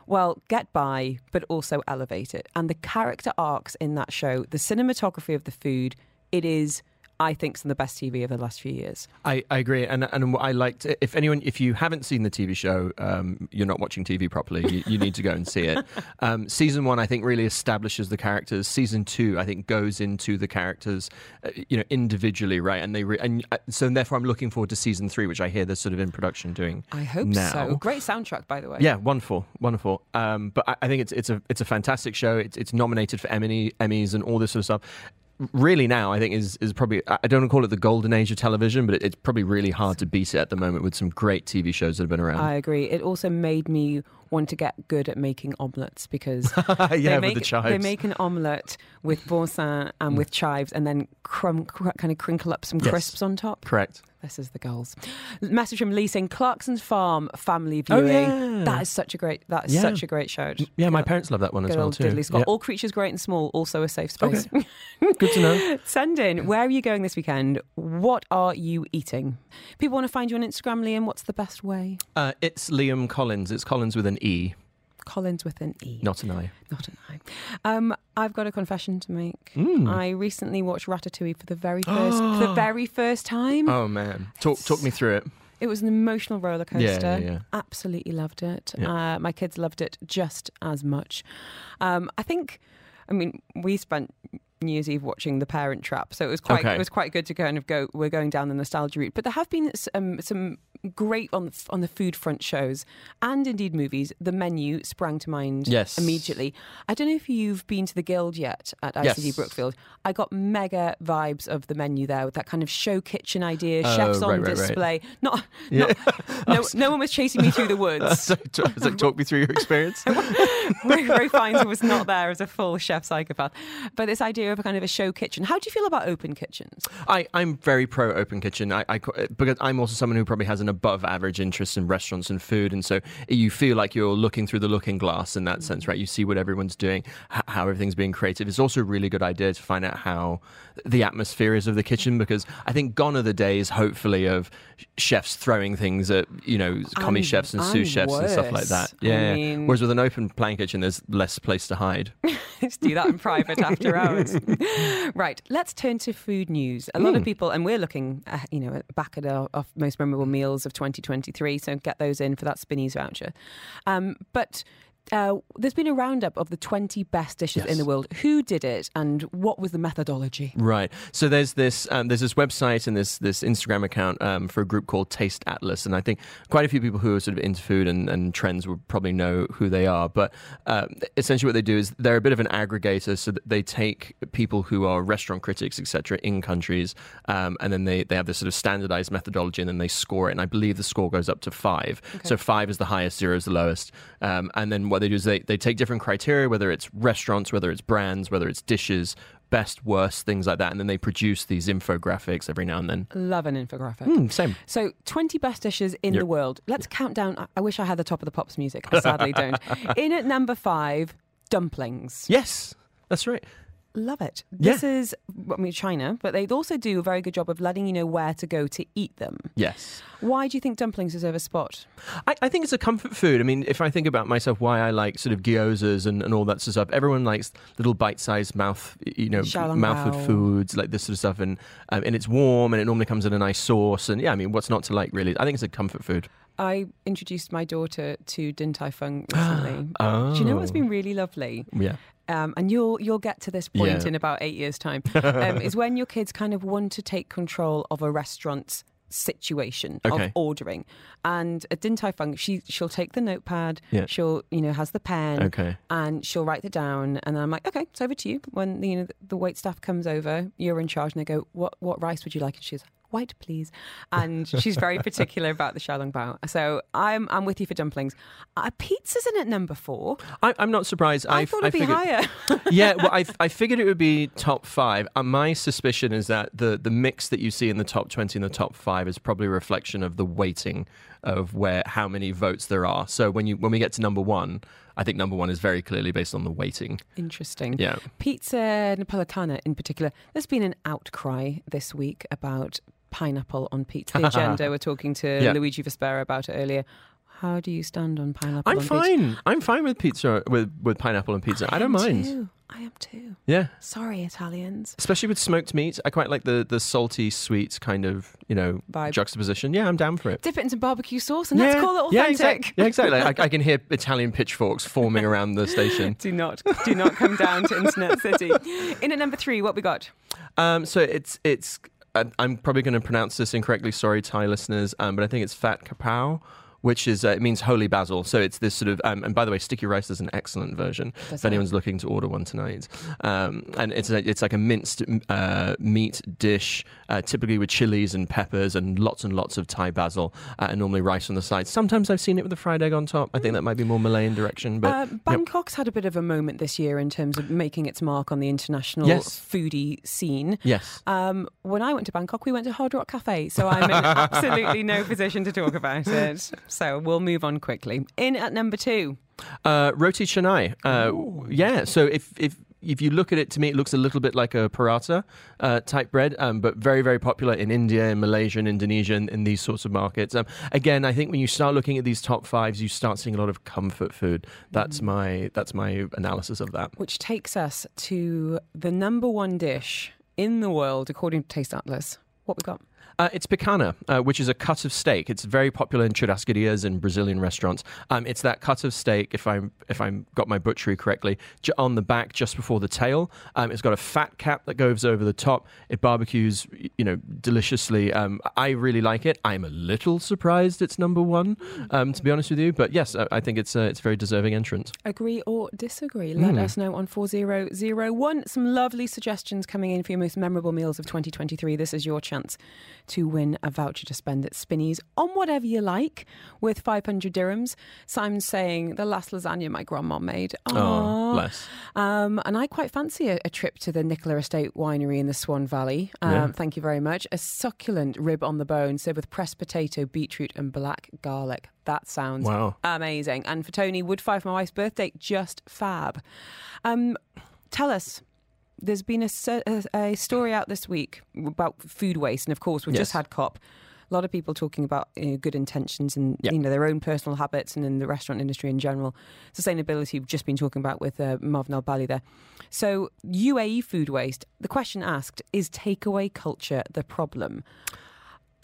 well, get by, but also elevate it. And the character arcs in that show, the cinematography of the food, it is. I think some of the best TV of the last few years. I, I agree, and and I liked. If anyone, if you haven't seen the TV show, um, you're not watching TV properly. You, you need to go and see it. *laughs* Um, season one, I think, really establishes the characters. Season two, I think, goes into the characters, uh, you know, individually, right? And they re- and uh, so and therefore, I'm looking forward to season three, which I hear they're sort of in production doing. I hope now. so. Great soundtrack, by the way. Yeah, wonderful, wonderful. Um, but I, I think it's it's a it's a fantastic show. It's it's nominated for Emmy Emmys and all this sort of stuff. Really, now I think is is probably I don't want to call it the golden age of television, but it, it's probably really hard to beat it at the moment with some great TV shows that have been around. I agree. It also made me want to get good at making omelets because *laughs* yeah, they, with make, the chives. Mm. they make an omelette with boursin and with chives and then crumb, cr- kind of crinkle up some Yes. crisps on top. Correct. This is the goals. Message from Lee saying Clarkson's Farm family viewing. Oh, viewing. yeah. That is such a great. That is Yeah. such a great show. Yeah, my parents love that one as well too. Yeah. All creatures great and small, also a safe space. Okay. *laughs* Good to know. *laughs* Send in. Where are you going this weekend? What are you eating? People want to find you on Instagram, Liam. What's the best way? Uh, it's Liam Collens. It's Collens with an E, Collens with an E. not an I. Not an I. Um, I've got a confession to make. Mm. I recently watched Ratatouille for the very first for the *gasps* very first time. Oh man, talk talk me through it. It was an emotional roller coaster. Yeah, yeah, yeah. Absolutely loved it. Uh, my kids loved it just as much. Um, I think. I mean, we spent New Year's Eve watching The Parent Trap, so it was quite Okay. it was quite good to kind of go. We're going down the nostalgia route, but there have been some, some great on the, on the food front shows and indeed movies. The menu sprang to mind Yes. immediately. I don't know if you've been to the Guild yet at ICD Yes. Brookfield. I got mega vibes of the menu there with that kind of show kitchen idea, Oh, chefs on right, right, right. display. Not, *laughs* Yeah. not no, *laughs* no one was chasing me through the woods. *laughs* so, so talk me through your experience. Ray, Ray Fiennes was not there as a full chef psychopath. But this idea of a kind of a show kitchen. How do you feel about open kitchens? I, I'm very pro open kitchen. I, I because I'm also someone who probably has an above average interest in restaurants and food, and so you feel like you're looking through the looking glass in that sense, mm. right? You see what everyone's doing, how everything's being created. It's also a really good idea to find out how the atmosphere is of the kitchen, because I think gone are the days, hopefully, of chefs throwing things at you know commis And- chefs and sous chefs and stuff like worse. that. I Yeah. mean- Whereas with an open plan kitchen, there's less place to hide. *laughs* Let's do that in private after hours. *laughs* right, let's turn to food news. A lot of people, and we're looking, uh, you know, back at our, our most memorable meals of 2023. So get those in for that Spinneys voucher. Um, but. Uh, there's been a roundup of the 20 best dishes in the world. Who did it and what was the methodology? Right. So there's this um, there's this website and this this Instagram account um, for a group called Taste Atlas, and I think quite a few people who are sort of into food and, and trends will probably know who they are. But um, essentially, what they do is they're a bit of an aggregator, so that they take people who are restaurant critics, etc., in countries, um, and then they they have this sort of standardized methodology, and then they score it. And I believe the score goes up to five. So five is the highest, zero is the lowest. Um, and then what they do is they they take different criteria, whether it's restaurants, whether it's brands, whether it's dishes best, worst, things like that. And then they produce these infographics every now and then. Love an infographic. Mm, same. So, 20 best dishes in Yep. the world. Let's count down. I wish I had the top of the pops music. I sadly *laughs* don't. In at number five, dumplings. Yes, that's right. Love it. Yeah. This is, I mean, China, but they also do a very good job of letting you know where to go to eat them. Yes. Why do you think dumplings deserve a spot? I, I think it's a comfort food. I mean, if I think about myself, why I like sort of gyozas and, and all that sort of stuff, everyone likes little bite-sized mouth, you know, mouthful foods like this sort of stuff, and um, and it's warm and it normally comes in a nice sauce, and yeah, I mean, what's not to like really? I think it's a comfort food. I introduced my daughter to Din Tai Fung *gasps* recently. Oh, Do you know what's been really lovely? Yeah. um, and you'll you'll get to this point Yeah. in about eight years' time, *laughs* um, is when your kids kind of want to take control of a restaurant's situation Okay. of ordering. And at Din Tai Fung, she she'll take the notepad, Yeah. she'll you know has the pen, Okay. and she'll write it down. And then I'm like, okay, it's over to you. When you know the wait staff comes over, you're in charge, and they go, what what rice would you like? And she's white, please. *laughs* And she's very particular about the xiaolongbao. So I'm I'm with you for dumplings. Uh, pizza's in at number four. I, I'm not surprised. I, thought it'd be figured- higher. *laughs* yeah, well, I, *laughs* I figured it would be top five. Uh, my suspicion is that the, the mix that you see in the top 20 and the top five is probably a reflection of the weighting of where how many votes there are. So when you when we get to number one, I think number one is very clearly based on the weighting. Interesting. Yeah. Pizza Napolitana in particular. There's been an outcry this week about pineapple on pizza. *laughs* The agenda. We're talking to Yeah. Luigi Vespera about it earlier. How do you stand on pineapple? I'm on Pizza? fine. I'm fine with pizza with with pineapple and pizza. I, don't am mind. Too. I am too. Yeah. Sorry, Italians. Especially with smoked meat, I quite like the the salty, sweet kind of you know Vibe. juxtaposition. Yeah, I'm down for it. Dip it in some barbecue sauce and let's call it Yeah, authentic. exact- yeah, exactly. I, I can hear *laughs* Italian pitchforks forming around the station. *laughs* Do not, do not come down to Internet City. In at number three, what we got? Um, so it's it's. I- I'm probably going to pronounce this incorrectly. Sorry, Thai listeners, um, but I think it's fat kapow. Which is uh, it means holy basil, so it's this sort of. Um, and by the way, sticky rice is an excellent version. Does if anyone's looking to order one tonight, um, and it's a, it's like a minced uh, meat dish, uh, typically with chilies and peppers and lots and lots of Thai basil, uh, and normally rice on the side. Sometimes I've seen it with a fried egg on top. I think that might be more Malayan direction, but Uh. Bangkok's had a bit of a moment this year in terms of making its mark on the international Yes. foodie scene. yes. Um, when I went to Bangkok, we went to Hard Rock Cafe, so I'm in *laughs* absolutely no position to talk about it. So we'll move on quickly. In at number two, Uh, roti canai. Uh, yeah. So if if if you look at it, to me, it looks a little bit like a paratha uh, type bread, um, but very very popular in India, in Malaysia, and Indonesia, and in these sorts of markets. Um, again, I think when you start looking at these top fives, you start seeing a lot of comfort food. That's my that's my analysis of that. which takes us to the number one dish in the world according to Taste Atlas. What we got? Uh, it's picanha, uh, which is a cut of steak. It's very popular in churrascarias and Brazilian restaurants. Um, it's that cut of steak, if I'm if I'm got my butchery correctly, j- on the back just before the tail. Um, it's got a fat cap that goes over the top. It barbecues, you know, deliciously. Um, I really like it. I'm a little surprised it's number one, um, to be honest with you. But yes, I, I think it's uh, it's a very deserving entrance. Agree or disagree? Let Mm. us know on 4001. Some lovely suggestions coming in for your most memorable meals of 2023. This is your chance to win a voucher to spend at Spinneys on whatever you like with 500 dirhams. Simon's saying the last lasagna my grandma made. Oh, Aw. bless. Um, and I quite fancy a, a trip to the Nikola Estate Winery in the Swan Valley. Um, Yeah. Thank you very much. A succulent rib on the bone, served with pressed potato, beetroot, and black garlic. That sounds Wow. amazing. And for Tony, would five for my wife's birthday, just fab. Um, tell us. There's been a, a, story out this week about food waste, and of course, we've just had COP. A lot of people talking about you know, good intentions and Yeah. you know their own personal habits, and in the restaurant industry in general, sustainability. We've just been talking about with uh, Marvin Alballi there. So UAE food waste. The question asked is takeaway culture the problem?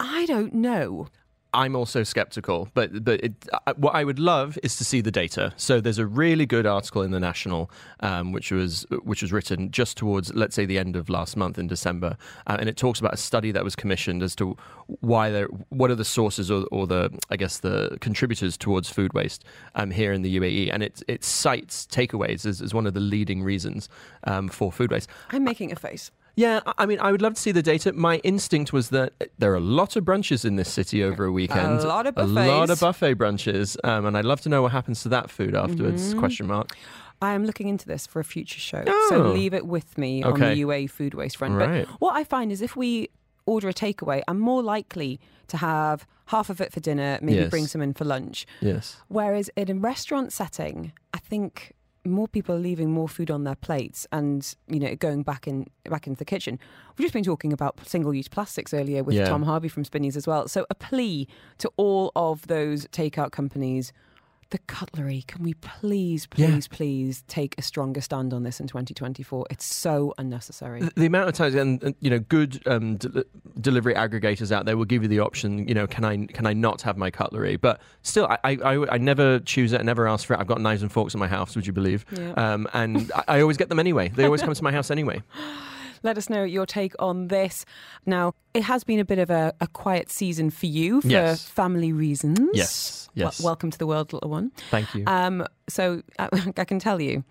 I don't know. I'm also skeptical, but but it, uh, what I would love is to see the data. So there's a really good article in the National, um, which was which was written just towards let's say the end of last month in December, uh, and it talks about a study that was commissioned as to why there, what are the sources or, or the I guess the contributors towards food waste um, here in the UAE, and it it cites takeaways as, as one of the leading reasons um, for food waste. I'm making a face. Yeah, I- mean, I would love to see the data. My instinct was that there are a lot of brunches in this city over a weekend. A lot of buffets. A lot of buffet brunches, um, and I'd love to know what happens to that food afterwards. Mm-hmm. Question mark. I am looking into this for a future show. Oh. So leave it with me on the UA food waste front. Right. But what I find is if we order a takeaway, I'm more likely to have half of it for dinner, maybe Yes. bring some in for lunch. Yes. Whereas in a restaurant setting, I think more people are leaving more food on their plates and you know going back in back into the kitchen. We've just been talking about single-use plastics earlier with Yeah. Tom Harvey from Spinneys as well. So a plea to all of those takeout companies. The cutlery, can we please, Yeah. please, please take a stronger stand on this in 2024? It's so unnecessary. The, the amount of times, and, and, you know, good um, del- delivery aggregators out there will give you the option. You know, can I can I not have my cutlery? But still, I I, I, I never choose it. I never ask for it. I've got knives and forks in my house. Would you believe? Yeah. Um, and I, I always get them anyway. They always come to my house anyway. *laughs* Let us know your take on this. Now, it has been a bit of a, a quiet season for you for Yes. family reasons. Yes, yes. Wel- welcome to the world, little one. Thank you. Um, so I, *laughs* I can tell you,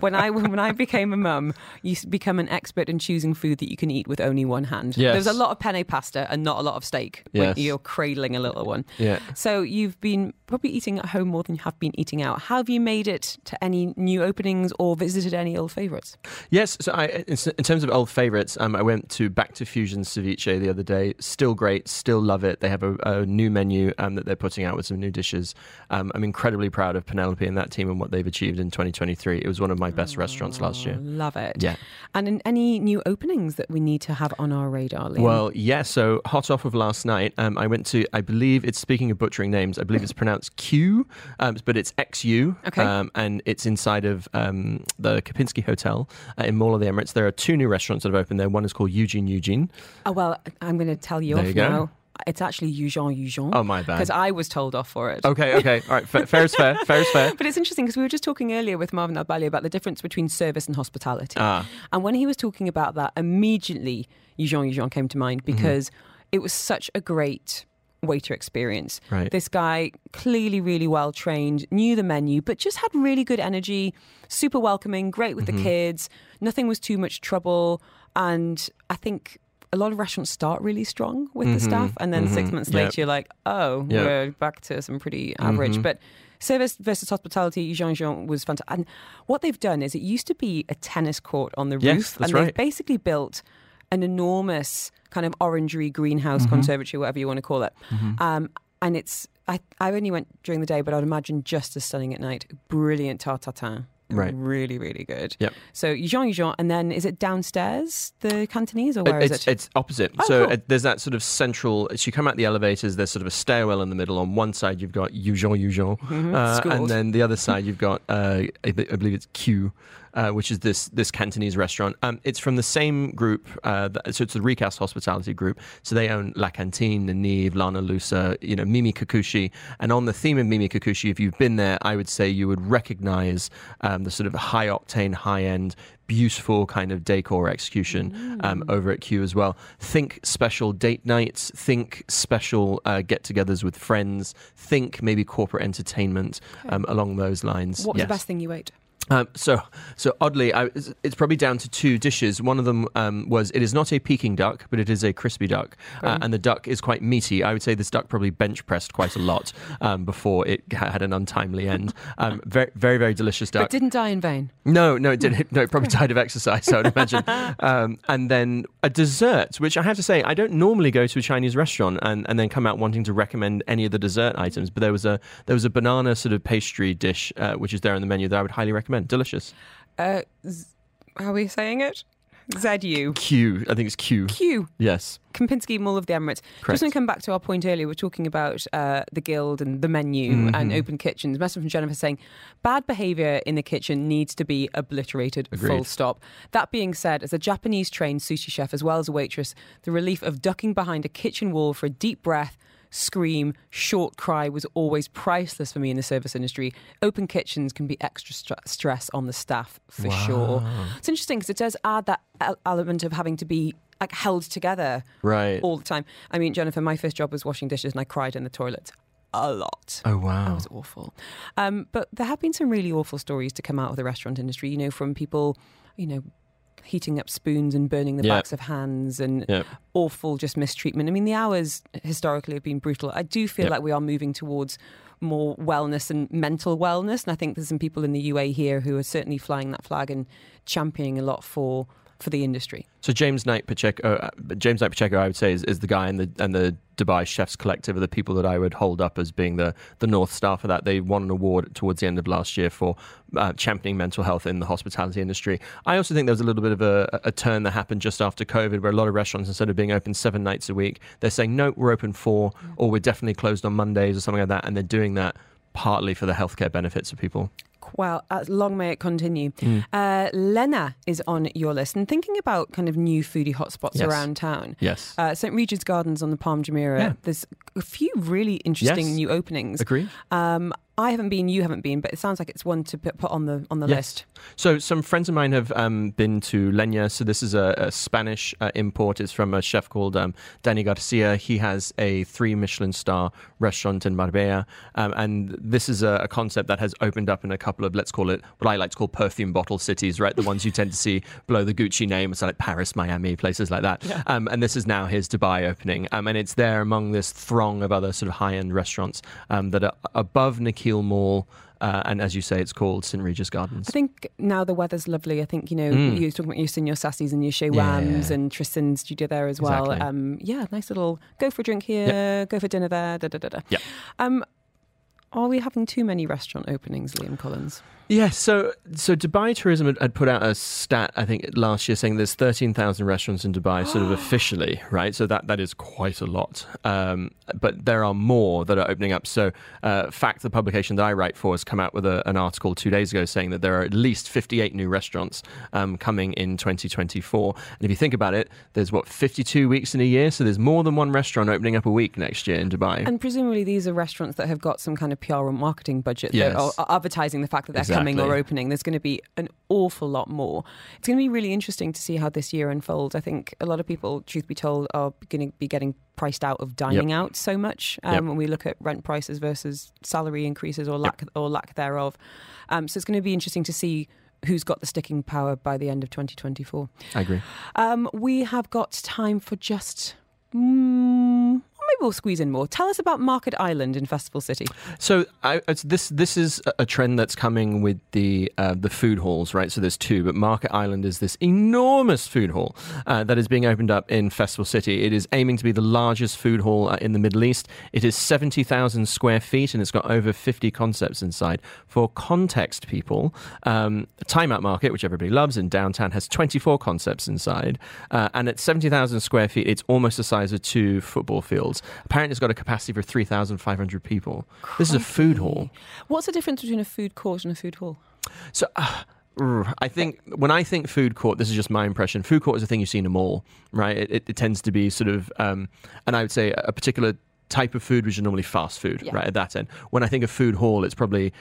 when I when I became a mum, you become an expert in choosing food that you can eat with only one hand. Yes. There's a lot of penne pasta and not a lot of steak Yes. when you're cradling a little one. Yeah. So you've been probably eating at home more than you have been eating out. How have you made it to any new openings or visited any old favourites? Yes, so I, in in terms of old favourites, um, I went to Back to Fusion Ceviche the other day. Still great, still love it. They have a, a new menu um, that they're putting out with some new dishes. Um, I'm incredibly proud of Penelope and that team and what they've achieved in 2023. It was one of my best restaurants last year. Love it. Yeah. And in any new openings that we need to have on our radar, Liam? Well, yeah. So hot off of last night, um, I went to. I believe it's speaking of butchering names. I believe it's pronounced Q, um, but it's XU. Okay. Um, and it's inside of um, the Kempinski Hotel uh, in Mall of the Emirates. There are two new restaurants that have opened there. One is called Eugene Eugene. oh, well, I'm going to tell you There off you now. It's actually Eugen Eugen. Oh, my bad. Because I was told off for it. Okay. Okay. All right. Fair, fair is fair. Fair is fair. *laughs* But it's interesting because we were just talking earlier with Marvin Alballi about the difference between service and hospitality. Ah. And when he was talking about that, immediately Eugen Eugen came to mind Mm-hmm. because it was such a great waiter experience. Right. This guy, clearly really well trained, knew the menu, but just had really good energy, super welcoming, great with Mm-hmm. the kids. Nothing was too much trouble. And I think a lot of restaurants start really strong with the staff, and then six months Mm-hmm. Yep. later, you're like, oh, Yep. we're back to some pretty average. Mm-hmm. But service versus hospitality, Jean Jean was fantastic. And what they've done is it used to be a tennis court on the Yes, roof, and they've basically built an enormous kind of orangery greenhouse Mm-hmm. conservatory, whatever you want to call it. Um, and it's I, I only went during the day, but I'd imagine just as stunning at night. Brilliant tarte tatin. Right. Really, really good. Yep. So Jean Jean, and then is it downstairs the Cantonese or where is it's, it? it's opposite. Oh, so cool. uh, there's that sort of central. As you come out the elevators, there's sort of a stairwell in the middle. On one side, you've got Eugene Eugene, uh, Schooled. and then the other side, you've got uh, I, I believe it's Q. uh, which is this this Cantonese restaurant. Um, it's from the same group, uh, that, so it's the Recast Hospitality Group. So they own La Cantine, Nanive, Lana Lusa, you know, Mimi Kakushi. And on the theme of Mimi Kakushi, if you've been there, I would say you would recognize um, the sort of high octane, high end beautiful kind of decor execution um, over at Q as well. Think special date nights, think special uh, get togethers with friends, think maybe corporate entertainment um, along those lines. What's Yes. the best thing you ate? Um, so, so oddly, I, it's- it's probably down to two dishes. One of them um, was it is not a Peking duck, but it is a crispy duck, uh, and the duck is quite meaty. I would say this duck probably bench pressed quite a lot um, before it had an untimely end. Um, *laughs* very, very, very delicious duck. It didn't die in vain. No, no, it didn't. No, it probably died of exercise, I would imagine. *laughs* Um, and then a dessert, which I have to say, I don't normally go to a Chinese restaurant and, and then come out wanting to recommend any of the dessert items. But there was a there was a banana sort of pastry dish, uh, which is there on the menu that I would highly recommend. Delicious. Uh, z- how are we saying it? ZU. Q, I think it's Q. Q. Yes. Kempinski Mall of the Emirates. Correct. Just going to come back to our point earlier, we're talking about uh, the guild and the menu Mm-hmm. and open kitchens. Message from Jennifer saying bad behaviour in the kitchen needs to be obliterated. Full stop. That being said, as a Japanese trained sushi chef as well as a waitress, the relief of ducking behind a kitchen wall for a deep breath. Scream, short cry was always priceless for me in the service industry. Open kitchens can be extra stra- stress on the staff for sure. It's interesting because it does add that element of having to be like held together Right. all the time. I mean, Jennifer, my first job was washing dishes and I cried in the toilet a lot. Oh wow, That was awful. Um, but there have been some really awful stories to come out of the restaurant industry, you know, from people, you know, heating up spoons and burning the Yeah. backs of hands and Yeah. awful just mistreatment. I mean, the hours historically have been brutal. I do feel Yeah. like we are moving towards more wellness and mental wellness. And I think there's some people in the UA here who are certainly flying that flag and championing a lot for for the industry. So James Knight Pacheco, uh, James Knight Pacheco, I would say is, is the guy and the and the Dubai Chefs Collective are the people that I would hold up as being the the north star for that. They won an award towards the end of last year for uh, championing mental health in the hospitality industry. I also think there was a little bit of a, a turn that happened just after COVID, where a lot of restaurants instead of being open seven nights a week, they're saying no, we're open four, or we're definitely closed on Mondays or something like that, and they're doing that partly for the healthcare benefits of people. Well, uh, long may it continue. Mm. Uh, Leña is on your list and thinking about kind of new foodie hotspots Yes. around town. Yes. Uh, St Regis Gardens on the Palm Jumeirah. Yeah. There's a few really interesting Yes. new openings. Agreed. Um, I haven't been, you haven't been, but it sounds like it's one to put, put on the on the Yes. list. So some friends of mine have um, been to Leña. So this is a, a Spanish uh, import. It's from a chef called um, Dani García. He has a three Michelin star restaurant in Marbella, um, and this is a, a concept that has opened up in a couple of let's call it what I like to call perfume bottle cities, right? The ones you tend to see below the Gucci name, so like Paris, Miami, places like that. Um, and this is now his Dubai opening, um, and it's there among this throng of other sort of high end restaurants um, that are above Nakheel Mall. Uh, and as you say, it's called St Regis Gardens. I think now the weather's lovely. I think, you know, Mm. you were talking about your Señor Sassi's and your Yeah. Wams and Tristan's studio there as well. Exactly. Um, yeah, nice little go for a drink here, go for dinner there, da da da da. Yeah. Um, are we having too many restaurant openings, Liam Collens? Yeah, so so Dubai Tourism had, had put out a stat I think last year saying there's thirteen thousand restaurants in Dubai, sort of *gasps* officially, right? So that that is quite a lot. Um, but there are more that are opening up. So, uh, Fact, the publication that I write for, has come out with a, an article two days ago saying that there are at least fifty eight new restaurants um, coming in 2024. And if you think about it, there's what 52 weeks in a year, so there's more than one restaurant opening up a week next year in Dubai. And presumably these are restaurants that have got some kind of PR or marketing budget Yes. that are, advertising the fact that they're coming or opening. There's going to be an awful lot more. It's going to be really interesting to see how this year unfolds. I think a lot of people, truth be told, are going to be getting priced out of dining out so much um, Yep. when we look at rent prices versus salary increases or lack or lack thereof. Um, so it's going to be interesting to see who's got the sticking power by the end of 2024. I agree. Um, we have got time for just. Mm, we'll squeeze in more. Tell us about Market Island in Festival City. So I, this this is a- a trend that's coming with the uh, the food halls, right? So there's two, but Market Island is this enormous food hall uh, that is being opened up in Festival City. It is aiming to be the largest food hall uh, in the Middle East. It is seventy thousand square feet, and it's got over fifty concepts inside. For context, people, um, Time Out Market, which everybody loves in downtown, has twenty four concepts inside, uh, and at seventy thousand square feet, it's almost the size of two football fields. Apparently, it's got a capacity for three thousand five hundred people. This is a food hall. What's the difference between a food court and a food hall? So uh, I think when I think food court, this is just my impression. Food court is a thing you see in a mall, right? It, it, it tends to be sort of, um, and I would say a particular type of food, which is normally fast food, Yeah. right? At that end, when I think of food hall, it's probably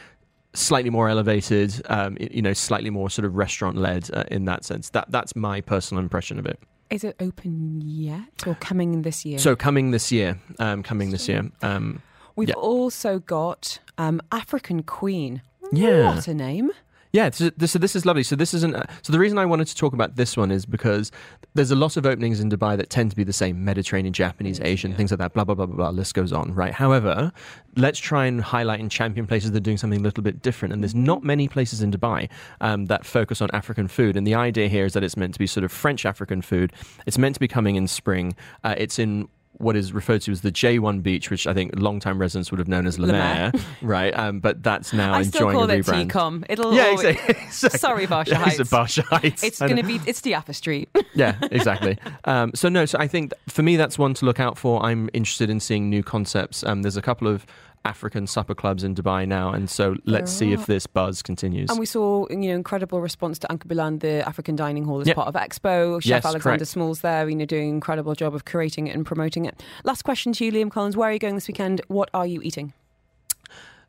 slightly more elevated, um, you know, slightly more sort of restaurant led uh, in that sense. That that's my personal impression of it. Is it open yet or coming this year? So coming this year, um, coming this year, um, We've yeah. also got um, African Queen. Yeah. What a name. Yeah, so this, so this is lovely. So this isn't. Uh, so the reason I wanted to talk about this one is because there's a lot of openings in Dubai that tend to be the same: Mediterranean, Japanese, Asian, things like that. Blah blah blah blah blah. List goes on, right? However, let's try and highlight and champion places that are doing something a little bit different. And there's not many places in Dubai um, that focus on African food. And the idea here is that it's meant to be sort of French African food. It's meant to be coming in spring. Uh, it's in what is referred to as the J1 beach, which I think long-time residents would have known as La *laughs* Mer, right? Um, but that's now I still call a it rebrand. TCOM. It'll Yeah, always- *laughs* exactly. Sorry, Barsha Heights. It's Barsha Heights. It's going to be. It's Diaffa Street. *laughs* Yeah, exactly. um, so no, so I think for me that's one to look out for. I'm interested in seeing new concepts. Um, there's a couple of African supper clubs in Dubai now, and so let's see if this buzz continues. And we saw, you know, incredible response to Alkebulan, the African Dining Hall, as Yep. part of Expo. Chef Yes, Alexander correct. Smalls there, you know, doing an incredible job of curating it and promoting it. Last question to you, Liam Collens. Where are you going this weekend? What are you eating?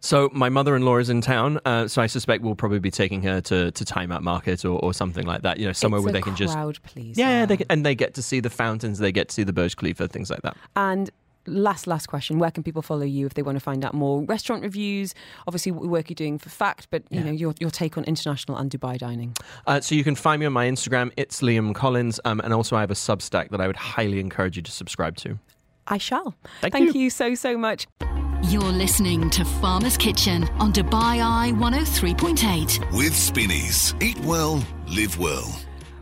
So my mother-in-law is in town, uh, so I suspect we'll probably be taking her to, to Time Out Market or, or something like that. You know, somewhere It's where they can just crowd pleaser. yeah, they can, and they get to see the fountains, they get to see the Burj Khalifa, things like that. And last, last question: Where can people follow you if they want to find out more restaurant reviews? Obviously, what work you're doing for Fact, but you know your your take on international and Dubai dining. Uh, so you can find me on my Instagram. It's Liam Collens, um, and also I have a Substack that I would highly encourage you to subscribe to. I shall. Thank you so so much. You're listening to Farmer's Kitchen on Dubai Eye 103.8. With Spinneys. Eat well, live well.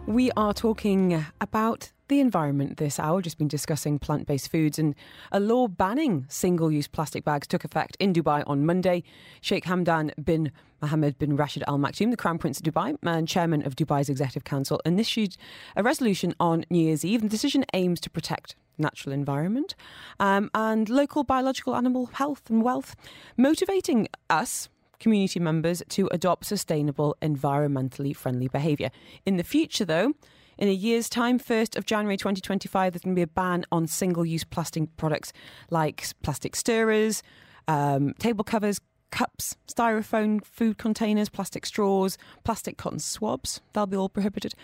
We are talking about the environment this hour, just been discussing plant based foods, and a law banning single use plastic bags took effect in Dubai on Monday. Sheikh Hamdan bin Mohammed bin Rashid Al Maktoum, the Crown Prince of Dubai and chairman of Dubai's Executive Council, initiated a resolution on New Year's Eve. The decision aims to protect natural environment um, and local biological animal health and wealth, motivating us community members to adopt sustainable, environmentally friendly behaviour. In the future, though, in a year's time, 1st of January 2025, there's going to be a ban on single use plastic products like plastic stirrers, um, table covers, cups, styrofoam food containers, plastic straws, plastic cotton swabs. They'll be all prohibited.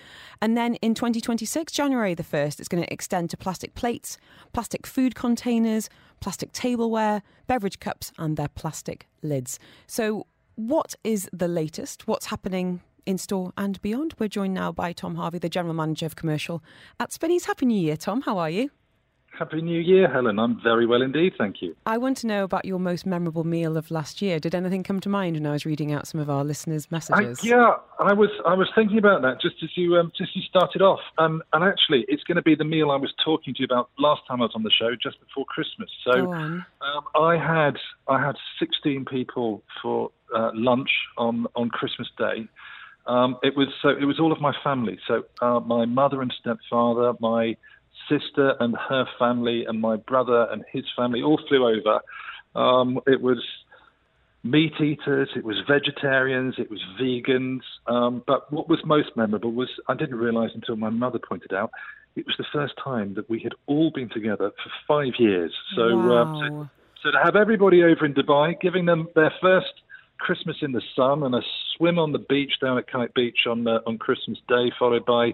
And then in 2026, January the 1st, it's going to extend to plastic plates, plastic food containers, plastic tableware, beverage cups, and their plastic lids. So, what is the latest? What's happening? In store and beyond. We're joined now by Tom Harvey, the General Manager of Commercial at Spinneys. Happy New Year, Tom. How are you? Happy New Year, Helen. I'm very well indeed, thank you. I want to know about your most memorable meal of last year. Did anything come to mind when I was reading out some of our listeners' I, messages? yeah, I was I was thinking about that just as you um, just as you started off, um, and actually, it's going to be the meal I was talking to you about last time I was on the show, just before Christmas. So um, I had I had 16 people for uh, lunch on on Christmas Day. Um, it was so it was all of my family. So uh, my mother and stepfather, my sister and her family, and my brother and his family all flew over. Um, it was meat eaters, it was vegetarians, it was vegans. Um, but what was most memorable was I didn't realise until my mother pointed out it was the first time that we had all been together for five years. So, um, so so to have everybody over in Dubai, giving them their first Christmas in the sun and a swim on the beach down at Kite Beach on uh, on Christmas Day, followed by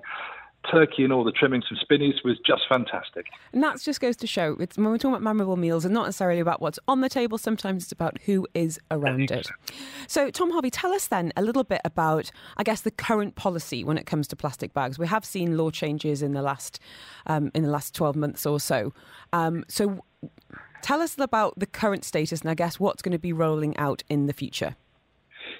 turkey and all the trimmings from Spinneys, was just fantastic. And that just goes to show it's when we're talking about memorable meals, it's not necessarily about what's on the table. Sometimes it's about who is around it. So, Tom Harvey, tell us then a little bit about, I guess, the current policy when it comes to plastic bags. We have seen law changes in the last um, in the last twelve months or so. Um, so, tell us about the current status and I guess what's going to be rolling out in the future.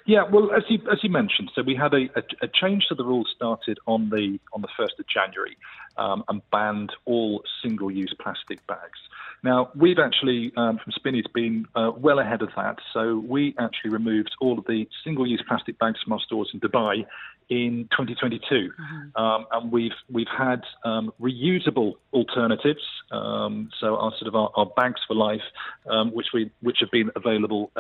Yeah, well, as you as you mentioned, so we had a, a, a change to the rules started on the on the first of January, um, and banned all single-use plastic bags. Now we've actually um, from Spinneys been uh, well ahead of that. So we actually removed all of the single-use plastic bags from our stores in Dubai in 2022, um, and we've we've had um, reusable alternatives. Um, so our sort of our, our bags for life, um, which we which have been available.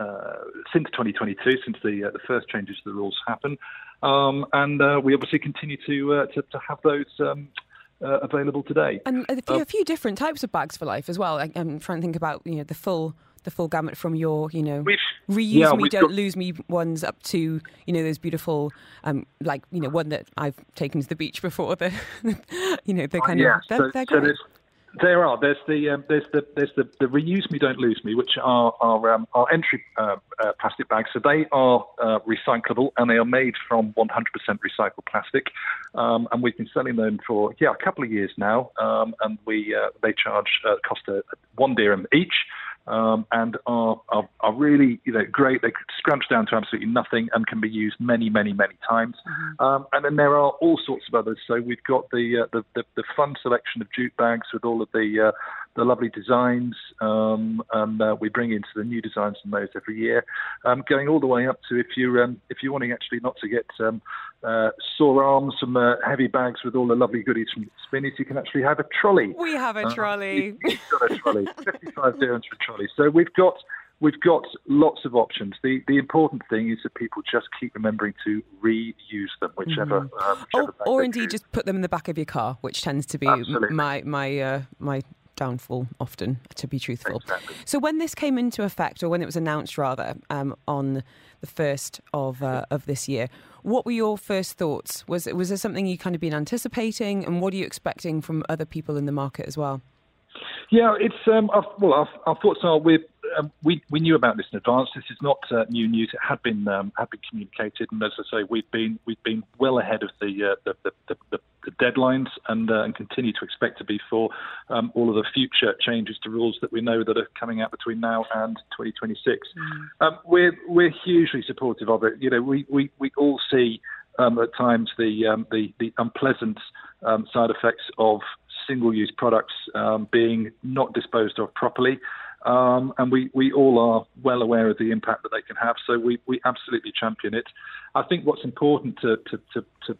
Uh, since 2022, since the uh, the first changes to the rules happen, um, and uh, we obviously continue to, uh, to to have those. Um, uh, available today, and a few, a few, different types of bags for life as well. I, am trying to think about you know the full the full gamut from your, you know, reuse yeah, me, don't got... lose me ones up to, you know, those beautiful, um, like, you know, one that I've taken to the beach before. *laughs* The, you know, the kind yeah. of, they're, so, they're. So there are. There's the um, there's the there's the, the reuse me, don't lose me, which are our um, our entry uh, uh, plastic bags. So they are uh, recyclable and they are made from 100% recycled plastic. Um, and we've been selling them for yeah a couple of years now. Um, and we uh, they charge uh, cost a, one dirham each um, and are, are, are really you know great. They scrunch down to absolutely nothing and can be used many many many times. Mm-hmm. Um, and then there are all sorts of others. So we've got the uh, the, the, the fun selection of jute bags with all of the uh, the lovely designs, um, and uh, we bring into the new designs from those every year, um, going all the way up to if you um, if you're wanting actually not to get um, uh, sore arms, from uh, heavy bags with all the lovely goodies from Spinneys, you can actually have a trolley. We have a uh, trolley. You've got a trolley, *laughs* 55 dirhams for a trolley. So we've got we've got lots of options. The the important thing is that people just keep remembering to reuse them, whichever. Mm. Uh, whichever or, or indeed, choose. just put them in the back of your car, which tends to be Absolutely. my my uh, my downfall often, to be truthful. Exactly. So when this came into effect, or when it was announced rather, um, on the first of uh, of this year, what were your first thoughts? Was was there something you kind of been anticipating, and what are you expecting from other people in the market as well? Yeah, it's um, our, well, our, our, thoughts are we um, we we knew about this in advance. This is not uh, new news. It had been um, had been communicated, and as I say, we've been we've been well ahead of the uh, the, the, the, the, deadlines, and uh, and continue to expect to be for um, all of the future changes to rules that we know that are coming out between now and 2026. Mm. we're we're hugely supportive of it. You know, we we, we all see um, at times the um, the the unpleasant um, side effects of single-use products um, being not disposed of properly. Um, and we, we all are well aware of the impact that they can have, so we, we absolutely champion it. I think what's important to, to, to, to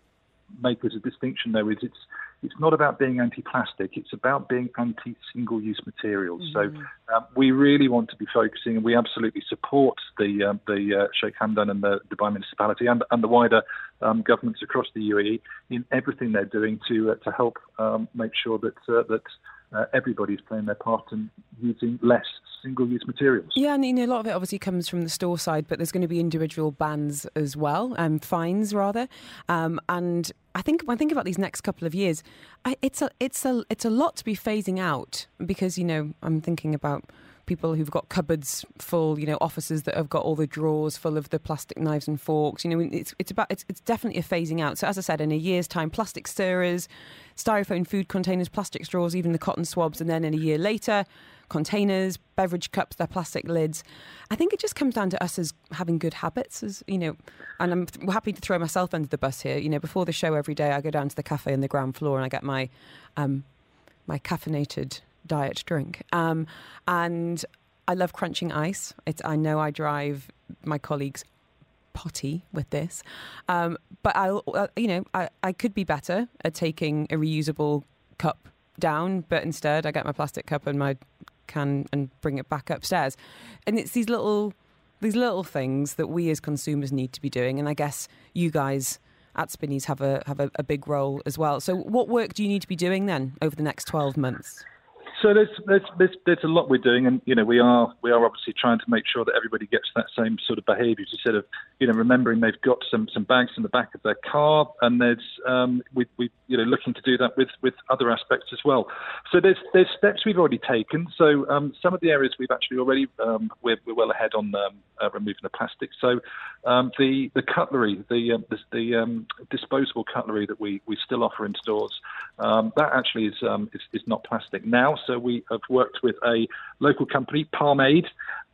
make as a distinction, though, is it's it's not about being anti-plastic; it's about being anti-single-use materials. Mm-hmm. So um, we really want to be focusing, and we absolutely support the uh, the uh, Sheikh Hamdan and the Dubai municipality and, and the wider um, governments across the UAE in everything they're doing to uh, to help um, make sure that uh, that uh, everybody's playing their part in using less single-use materials. Yeah, and you know, a lot of it obviously comes from the store side, but there's going to be individual bans as well, um, fines rather. Um, and I think when I think about these next couple of years, I, it's a it's a it's a lot to be phasing out because you know I'm thinking about people who've got cupboards full, you know, offices that have got all the drawers full of the plastic knives and forks. You know, it's it's about it's, it's definitely a phasing out. So as I said, in a year's time, plastic stirrers, styrofoam food containers, plastic straws, even the cotton swabs, and then in a year later, containers, beverage cups, their plastic lids. I think it just comes down to us as having good habits, as you know. And I'm happy to throw myself under the bus here. You know, before the show every day, I go down to the cafe on the ground floor and I get my um, my caffeinated diet drink. Um, and I love crunching ice. It's I know I drive my colleagues potty with this, um, but I, uh, you know, I, I could be better at taking a reusable cup down, but instead I get my plastic cup and my can and bring it back upstairs. And it's these little these little things that we as consumers need to be doing, and I guess you guys at Spinneys have a have a, a big role as well. So, what work do you need to be doing then over the next twelve months? So there's, there's there's there's a lot we're doing, and you know we are we are obviously trying to make sure that everybody gets that same sort of behaviour. Instead of you know remembering they've got some some bags in the back of their car, and there's um, we we you know looking to do that with with other aspects as well. So there's there's steps we've already taken. So um, some of the areas we've actually already um, we're, we're well ahead on um, uh, removing the plastic. So um, the the cutlery, the uh, the, the um, disposable cutlery that we we still offer in stores, that actually is, is is not plastic now. So we have worked with a local company, Palmade,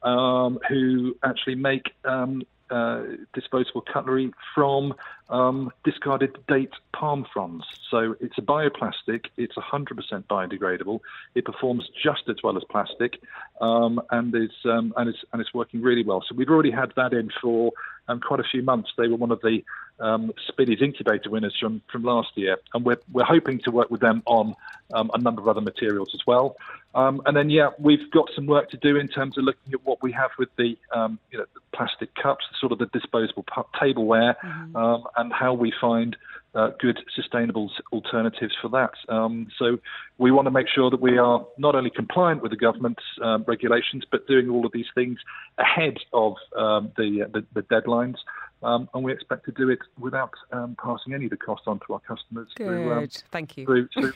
um, who actually make um, uh, disposable cutlery from um, discarded date palm fronds. So it's a bioplastic, it's 100% biodegradable, it performs just as well as plastic, um, and, it's, um, and, it's, and it's working really well. So we've already had that in for um, quite a few months. They were one of the um, incubator winners from, from last year, and we're, we're hoping to work with them on um, a number of other materials as well. Um, and then, yeah, we've got some work to do in terms of looking at what we have with the, um, you know, the plastic cups, sort of the disposable tableware, mm-hmm. um, and how we find uh, good sustainable alternatives for that. Um, so we want to make sure that we are not only compliant with the government's um, regulations, but doing all of these things ahead of um, the, uh, the, the deadlines. Um, and we expect to do it without um, passing any of the cost on to our customers. Good, through, um, thank you. Through, through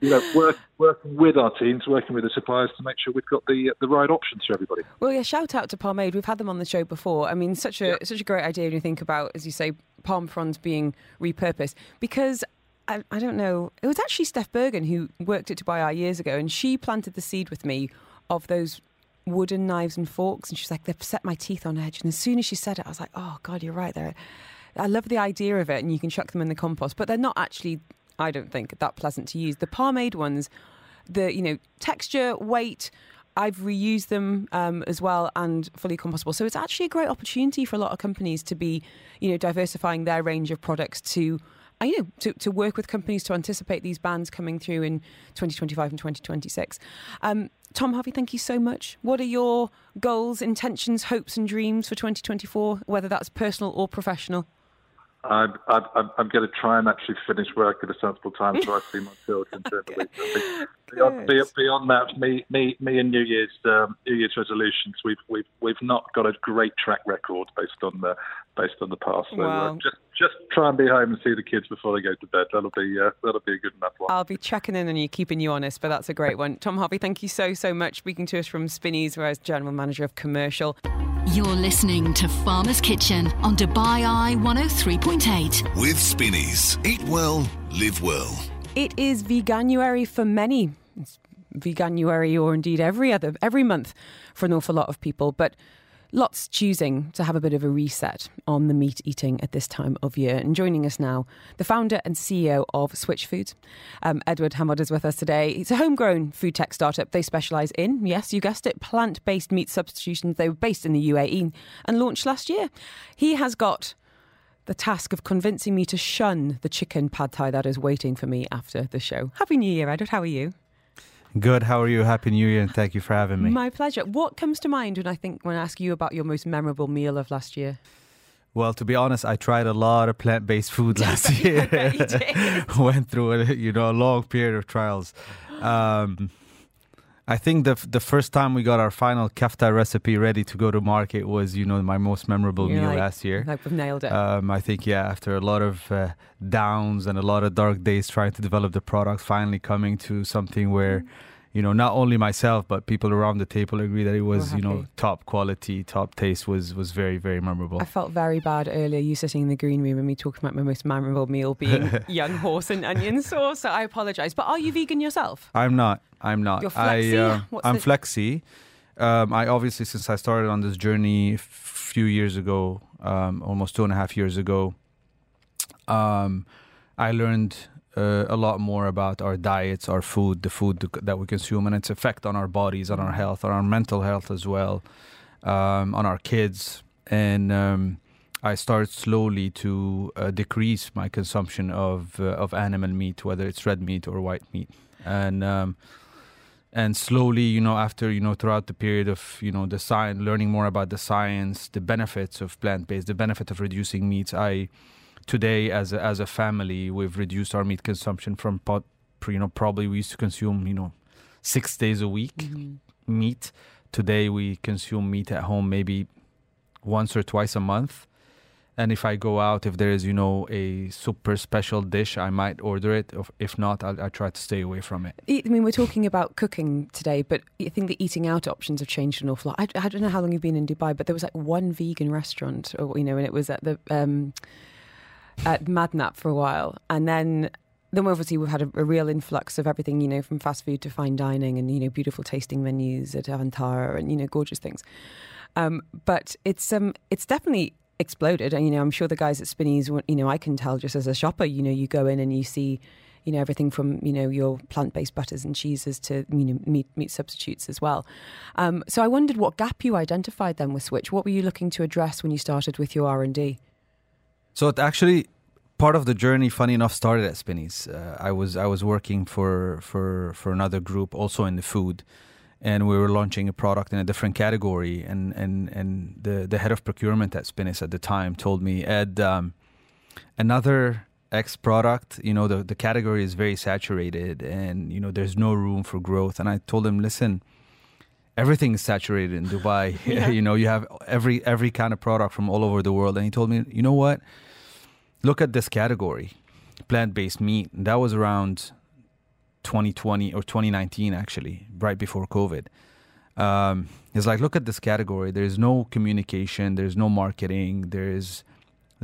you know, *laughs* work, working with our teams, working with the suppliers to make sure we've got the the right options for everybody. Well, yeah, shout out to Palmade. We've had them on the show before. I mean, such a yeah. such a great idea when you think about, as you say, palm fronds being repurposed because I, I, don't know. It was actually Steph Bergen who worked at Dubai years ago, and she planted the seed with me of those wooden knives and forks. And she's like, they've set my teeth on edge. And as soon as she said it, I was like, oh God, you're right there. I love the idea of it, and you can chuck them in the compost, but they're not actually, I don't think, that pleasant to use. The palmade ones, the you know texture, weight. I've reused them um, as well and fully compostable. So it's actually a great opportunity for a lot of companies to be, you know, diversifying their range of products to uh, you know, to, to work with companies to anticipate these bans coming through in 2025 and 2026. Um, Tom Harvey, thank you so much. What are your goals, intentions, hopes, and dreams for 2024, whether that's personal or professional? I'm, I'm, I'm going to try and actually finish work at a sensible time so I see my children during the week. Beyond, beyond, that, me, me, me, and New Year's um, New Year's resolutions, we've we've we've not got a great track record based on the based on the past. So uh, just just try and be home and see the kids before they go to bed. That'll be uh, that'll be a good enough one. I'll be checking in on you, keeping you honest, but that's a great one. Tom Harvey, thank you so so much. Speaking to us from Spinneys, where I was general manager of commercial. You're listening to Farmer's Kitchen on Dubai Eye 103.8. With Spinneys. Eat well, live well. It is Veganuary for many. It's Veganuary or indeed every other every month for an awful lot of people. But Lots choosing to have a bit of a reset on the meat eating at this time of year. And joining us now, the founder and CEO of Switch Foods, um, Edward Hamod is with us today. It's a homegrown food tech startup. They specialise in, yes, you guessed it, plant based meat substitutions. They were based in the UAE and launched last year. He has got the task of convincing me to shun the chicken pad thai that is waiting for me after the show. Happy New Year, Edward. How are you? Good. How are you? Happy New Year, and thank you for having me. My pleasure. What comes to mind when I think when I ask you about your most memorable meal of last year? Well, to be honest, I tried a lot of plant-based food *laughs* last year. *laughs* Went through a you know a long period of trials. Um, I think the the first time we got our final kafta recipe ready to go to market was you know my most memorable You're meal like, last year. Like we've nailed it. Um, I think yeah, after a lot of uh, downs and a lot of dark days trying to develop the product, finally coming to something where. Mm you know, not only myself but people around the table agree that it was, you know, top quality, top taste was was very very memorable. I felt very bad earlier. You sitting in the green room and me talking about my most memorable meal being *laughs* young horse and onion sauce. So I apologise. But are you vegan yourself? I'm not. I'm not. You're flexi. I, uh, I'm the... flexi. Um, I obviously since I started on this journey a few years ago, um, almost two and a half years ago, um, I learned uh, a lot more about our diets, our food, the food that we consume, and its effect on our bodies, on our health, on our mental health as well, um, on our kids. And um, I started slowly to uh, decrease my consumption of uh, of animal meat, whether it's red meat or white meat, and um, and slowly, you know, after you know, throughout the period of you know the science, learning more about the science, the benefits of plant based, the benefit of reducing meats, I today as a, as a family we've reduced our meat consumption from pot, you know probably we used to consume you know six days a week mm-hmm. meat today we consume meat at home maybe once or twice a month and if I go out, if there is, you know, a super special dish, I might order it. If not, I'll, I'll, try to stay away from it. I mean, we're talking about cooking today, but I think the eating out options have changed an awful lot. I, I don't know how long you've been in Dubai, but there was like one vegan restaurant, or you know, and it was at the um, at Madinat for a while, and then then obviously we've had a, a, real influx of everything, you know, from fast food to fine dining, and you know, beautiful tasting menus at Avatara, and you know, gorgeous things. Um, but it's um, it's definitely exploded, and you know, I'm sure the guys at Spinneys, you know, I can tell just as a shopper, you know, you go in and you see you know everything from you know your plant-based butters and cheeses to you know meat meat substitutes as well. Um, so I wondered what gap you identified then with Switch. What were you looking to address when you started with your R and D? So it actually part of the journey, funny enough, started at Spinneys. Uh, I was I was working for for for another group also in the food, and we were launching a product in a different category. And and and the the head of procurement at Spinneys at the time told me, Ed, um, another X product, you know, the the category is very saturated, and you know, there's no room for growth. And I told him, listen. Everything is saturated in Dubai. *laughs* *laughs* Yeah. you know, you have every every kind of product from all over the world. And he told me, you know what? look at this category plant-based meat that was around 2020 or 2019 actually right before covid um, it's like look at this category there's no communication there's no marketing there's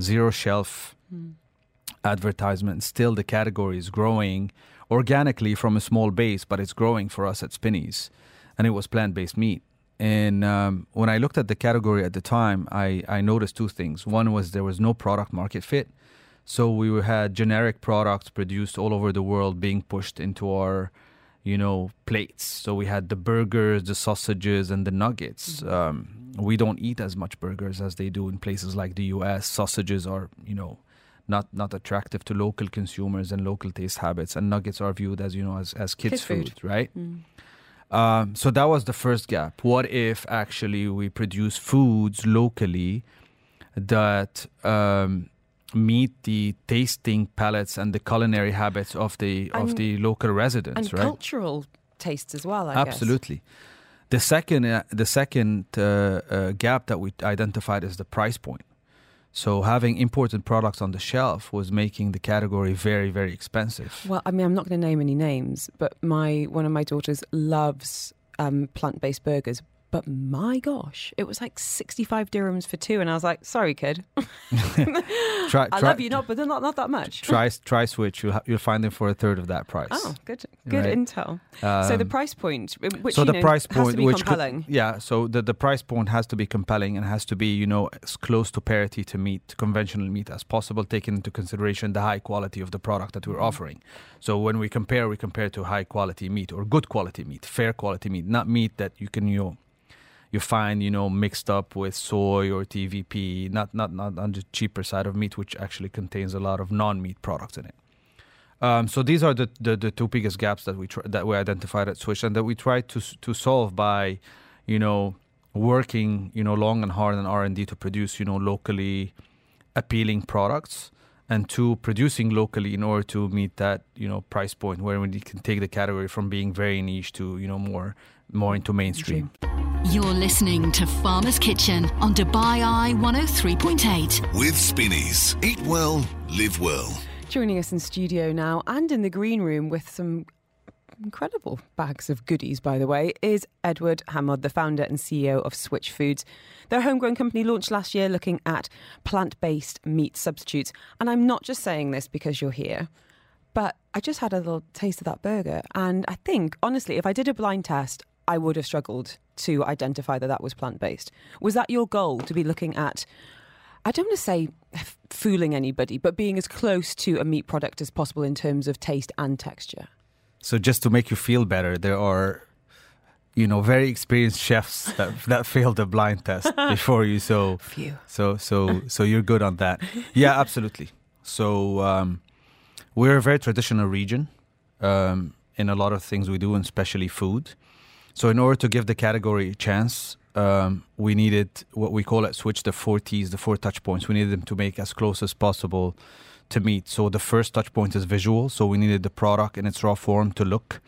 zero shelf advertisement still the category is growing organically from a small base but it's growing for us at spinneys and it was plant-based meat and um, when I looked at the category at the time, I, I noticed two things. One was there was no product market fit. So we had generic products produced all over the world being pushed into our, you know, plates. So we had the burgers, the sausages, and the nuggets. Um, we don't eat as much burgers as they do in places like the U.S. Sausages are, you know, not not attractive to local consumers and local taste habits, and nuggets are viewed as you know as as kids, food. food, right? Um, so that was the first gap. What if actually we produce foods locally that um, meet the tasting palates and the culinary habits of the of the local residents, and right? cultural tastes as well. I guess. Absolutely. The second uh, the second uh, uh, gap that we identified is the price point. So having imported products on the shelf was making the category very very expensive. Well, I mean, I'm not going to name any names, but my one of my daughters loves um, plant-based burgers. But my gosh, it was like 65 dirhams for two, and I was like, "Sorry, kid, *laughs* *laughs* Try, I try- love you, not, but not not that much." try try switch. You'll ha- you'll find them for a third of that price. Oh, good, good Right. intel. so the Um, price point, which so the know, price has point, to be which could- compelling. yeah. So the the price point has to be compelling and has to be you know as close to parity to meat, conventional meat as possible, taking into consideration the high quality of the product that Mm-hmm. we're offering. So when we compare, we compare to high quality meat or good quality meat, fair quality meat, not meat that you can you know, you find you know mixed up with soy or TVP, not not not on the cheaper side of meat, which actually contains a lot of non-meat products in it. Um, so these are the, the, the two biggest gaps that we tr- that we identified at Switch and that we tried to to solve by, you know, working you know long and hard on R and D to produce you know locally appealing products, and to producing locally in order to meet that you know price point where we can take the category from being very niche to you know more more into mainstream. You're listening to Farmer's Kitchen on Dubai Eye 103.8. With Spinneys. Eat well, live well. Joining us in studio now and in the green room with some incredible bags of goodies, by the way, is Edward Hamod, the founder and CEO of Switch Foods. Their homegrown company launched last year looking at plant based meat substitutes. And I'm not just saying this because you're here, but I just had a little taste of that burger. And I think, honestly, if I did a blind test, I would have struggled to identify that that was plant based. Was that your goal to be looking at? I don't want to say f- fooling anybody, but being as close to a meat product as possible in terms of taste and texture. So just to make you feel better, there are, you know, very experienced chefs that that failed the blind test *laughs* before you. So Phew. so so so you're good on that. Yeah, absolutely. So um, we're a very traditional region um, in a lot of things we do, and especially food. So in order to give the category a chance, um, we needed what we call it switch the four T's, the four touch points. We needed them to make as close as possible to meat. So the first touch point is visual. So we needed the product in its raw form to look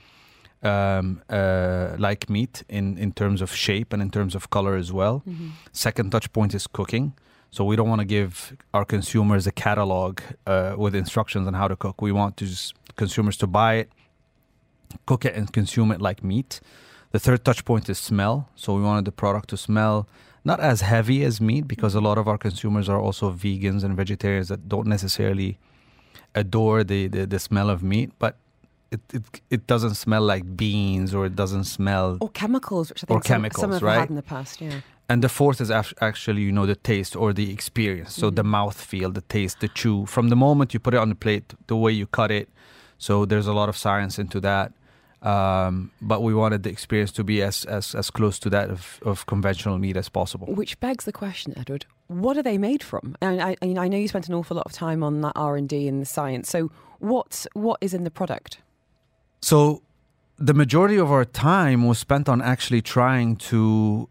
um, uh, like meat in, in terms of shape and in terms of color as well. Second touch point is cooking. So we don't want to give our consumers a catalog uh, with instructions on how to cook. We want to just consumers to buy it, cook it, and consume it like meat. The third touch point is smell. So we wanted the product to smell not as heavy as meat because a lot of our consumers are also vegans and vegetarians that don't necessarily adore the, the, the smell of meat, but it, it it doesn't smell like beans or it doesn't smell Or chemicals, which I Or think some, chemicals, some have right? had in the past, yeah. and the fourth is act- actually, you know, the taste or the experience. So the mm-hmm. mouth feel, the taste, the chew. From the moment you put it on the plate, the way you cut it, So there's a lot of science into that. Um, but we wanted the experience to be as, as, as close to that of, of conventional meat as possible. Which begs the question, Edward, what are they made from? And I, I, I know you spent an awful lot of time on that R and D and the science. So what what is in the product? So the majority of our time was spent on actually trying to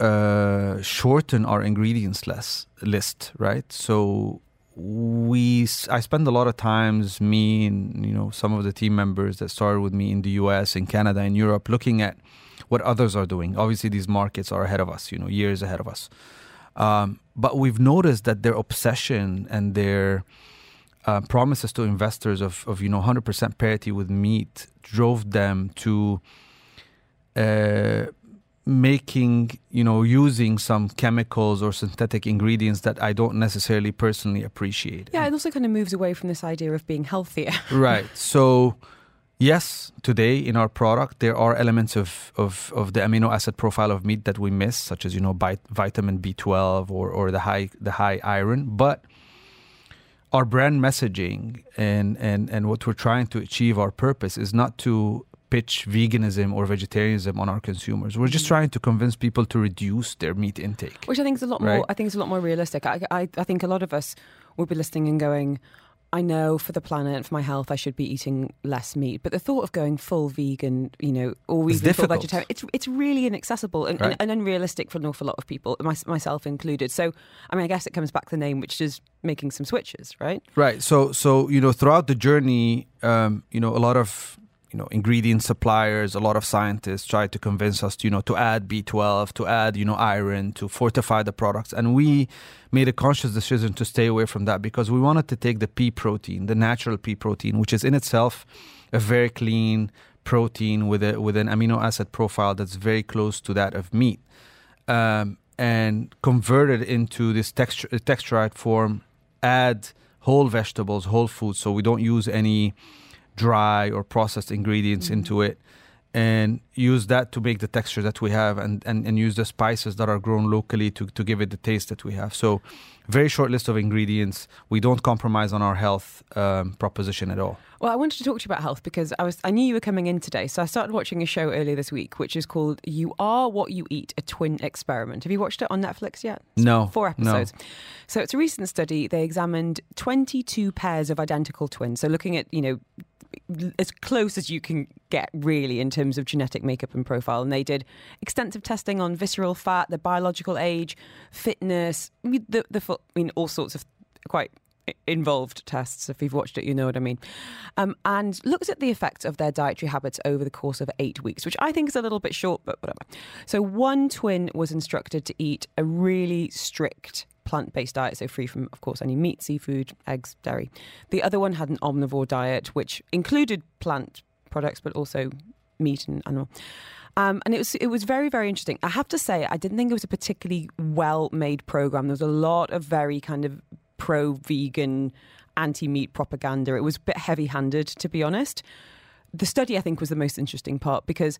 uh, shorten our ingredients less, list, right? So we, I spend a lot of times, me and you know some of the team members that started with me in the U.S., in Canada, in Europe, looking at what others are doing. Obviously, these markets are ahead of us, you know, years ahead of us. Um, but we've noticed that their obsession and their uh, promises to investors of, of you know 100% parity with meat drove them to uh, making you know using some chemicals or synthetic ingredients that I don't necessarily personally appreciate. Yeah, it also kind of moves away from this idea of being healthier. *laughs* right. So yes, today in our product there are elements of, of, of the amino acid profile of meat that we miss, such as you know bit, vitamin B12 or, or the high the high iron, but our brand messaging and, and, and what we're trying to achieve our purpose is not to pitch veganism or vegetarianism on our consumers. We're just mm. trying to convince people to reduce their meat intake. Which I think is a lot right? more I think is a lot more realistic. I, I, I think a lot of us will be listening and going, I know for the planet, for my health, I should be eating less meat. But the thought of going full vegan, you know, or even full vegetarian, it's it's really inaccessible and, right. and, and, unrealistic for an awful lot of people, my, myself included. So, I mean, I guess it comes back to the name, which is making some switches, right? Right. So, so you know, throughout the journey, um, you know, a lot of you know ingredient suppliers. A lot of scientists try to convince us to, you know to add b12 to add you know iron to fortify the products. And we made a conscious decision to stay away from that because we wanted to take the pea protein the natural pea protein which is in itself a very clean protein with a with an amino acid profile that's very close to that of meat um, and convert it into this texture texturized form add whole vegetables whole foods. So we don't use any dry or processed ingredients mm-hmm. into it and use that to make the texture that we have and, and, and use the spices that are grown locally to, to give it the taste that we have. So, very short list of ingredients. We don't compromise on our health um, proposition at all. Well, I wanted to talk to you about health because I was I knew you were coming in today, so I started watching a show earlier this week, which is called "You Are What You Eat: A Twin Experiment." Have you watched it on Netflix yet? It's no, four episodes. No. So it's a recent study. They examined 22 pairs of identical twins. So looking at you know as close as you can get, really, in terms of genetic makeup and profile. And they did extensive testing on visceral fat, the biological age, fitness, the, the I mean, all sorts of quite involved tests. If you've watched it, you know what I mean. Um, and looked at the effects of their dietary habits over the course of eight weeks, which I think is a little bit short, but whatever. So one twin was instructed to eat a really strict plant based diet, so free from, of course, any meat, seafood, eggs, dairy. The other one had an omnivore diet, which included plant products, but also meat and animal. Um, and it was it was very very interesting. I have to say, I didn't think it was a particularly well made program. There was a lot of very kind of pro vegan, anti meat propaganda. It was a bit heavy handed, to be honest. The study, I think, was the most interesting part because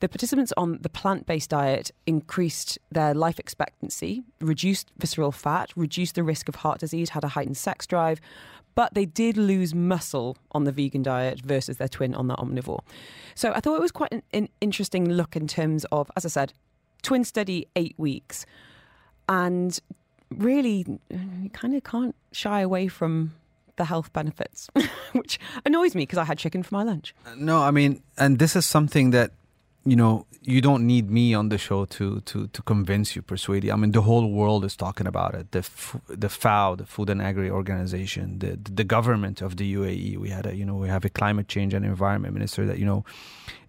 the participants on the plant based diet increased their life expectancy, reduced visceral fat, reduced the risk of heart disease, had a heightened sex drive, but they did lose muscle on the vegan diet versus their twin on the omnivore. So I thought it was quite an, an interesting look in terms of, as I said, twin study, eight weeks. And really, you kind of can't shy away from the health benefits, *laughs* which annoys me because I had chicken for my lunch. Uh, no, I mean, and this is something that you know, you don't need me on the show to to to convince you, persuade you. I mean, the whole world is talking about it. The the FAO, the Food and Agri Organization, the the government of the UAE. We had a you know we have a climate change and environment minister that you know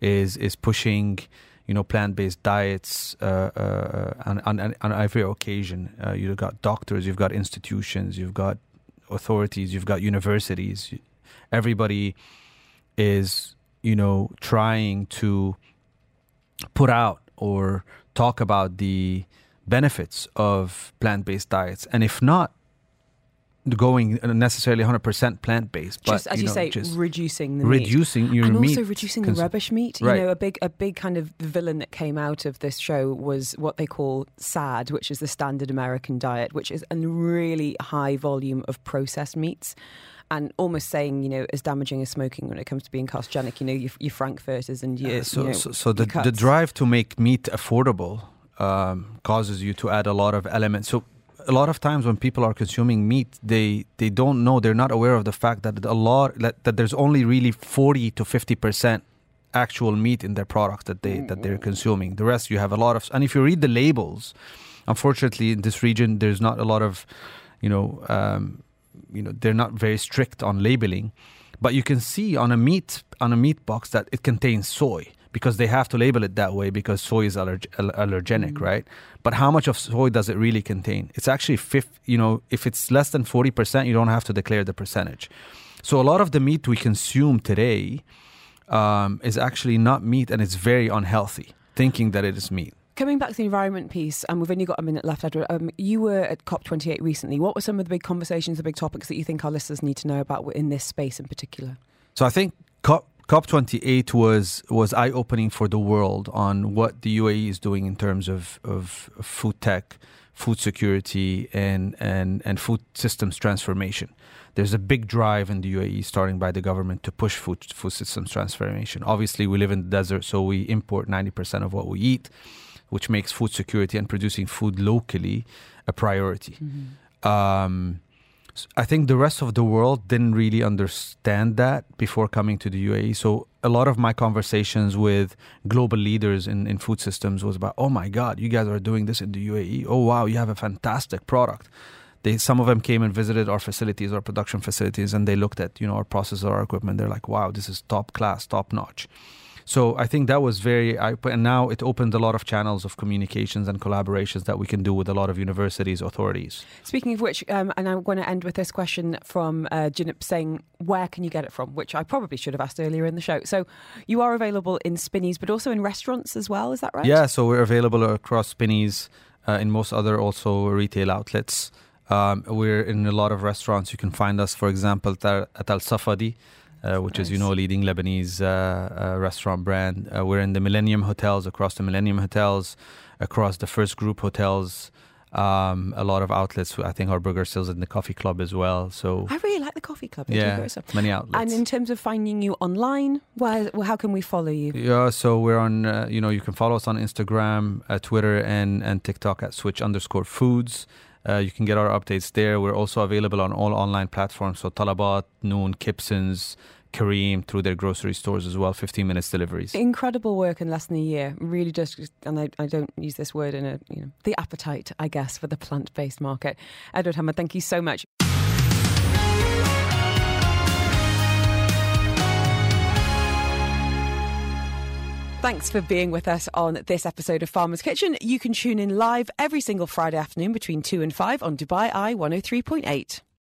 is is pushing you know plant-based diets uh, uh, on, on, on every occasion. Uh, you've got doctors, you've got institutions, you've got authorities, you've got universities. Everybody is you know trying to put out or talk about the benefits of plant-based diets and if not going necessarily 100% plant-based but just, as you, know, say reducing the reducing meat. your and meat also reducing cons- the rubbish meat right. you know a big a big kind of villain that came out of this show was what they call SAD which is the standard American diet which is a really high volume of processed meats and almost saying, you know, as damaging as smoking when it comes to being carcinogenic. You know, your, your frankfurters and your. Uh, so, you know, so, so the, the drive to make meat affordable um, causes you to add a lot of elements. So a lot of times when people are consuming meat, they they don't know, they're not aware of the fact that a lot that, that there's only really forty to fifty percent actual meat in their products that they that they're consuming. The rest you have a lot of, and if you read the labels, unfortunately in this region there's not a lot of, you know, um, you know they're not very strict on labeling, but you can see on a meat on a meat box that it contains soy because they have to label it that way because soy is allerg- al- allergenic, right? But how much of soy does it really contain? It's actually fifth, you know, if it's less than 40%, you don't have to declare the percentage. So a lot of the meat we consume today um, is actually not meat and it's very unhealthy, thinking that it is meat. Coming back to the environment piece, and we've only got a minute left, Edward. Um, you were at COP28 recently. What were some of the big conversations, the big topics that you think our listeners need to know about in this space in particular? So I think COP COP28 was was eye opening for the world on what the UAE is doing in terms of, of food tech, food security, and, and, and food systems transformation. There's a big drive in the UAE, starting by the government, to push food food systems transformation. Obviously, we live in the desert, so we import 90% of what we eat, which makes food security and producing food locally a priority. Um, s- I think the rest of the world didn't really understand that before coming to the UAE. So a lot of my conversations with global leaders in, in food systems was about, oh my God, you guys are doing this in the UAE. Oh wow, you have a fantastic product. They, some of them came and visited our facilities, our production facilities, and they looked at you know our process, our equipment. They're like, wow, this is top class, top notch. So I think that was very, I, and now it opened a lot of channels of communications and collaborations that we can do with a lot of universities, authorities. Speaking of which, um, and I'm going to end with this question from uh, Jinip saying, where can you get it from? Which I probably should have asked earlier in the show. So you are available in Spinneys, but also in restaurants as well, is that right? Yeah, so we're available across Spinneys, uh, in most other also retail outlets. Um, we're in a lot of restaurants. You can find us, for example, at Al Safadi, uh, which is, you know, a leading Lebanese uh, uh, restaurant brand. Uh, we're in the Millennium Hotels, across the Millennium Hotels, across the First Group Hotels. Um, a lot of outlets. I think our burger sales in the coffee club as well. So I really like the coffee club. Yeah, so. many outlets. And in terms of finding you online, where, how can we follow you? Yeah, so we're on. Uh, you know, you can follow us on Instagram, uh, Twitter, and and TikTok at switch underscore foods. Uh, you can get our updates there. We're also available on all online platforms. So Talabat, Noon, Kibsons, Careem through their grocery stores as well. 15 minutes deliveries. Incredible work in less than a year. Really just, and I, I don't use this word in a, you know, the appetite, I guess, for the plant based market. Edward Hamod, thank you so much. Thanks for being with us on this episode of Farmer's Kitchen. You can tune in live every single Friday afternoon between 2 and 5 on Dubai Eye 103.8.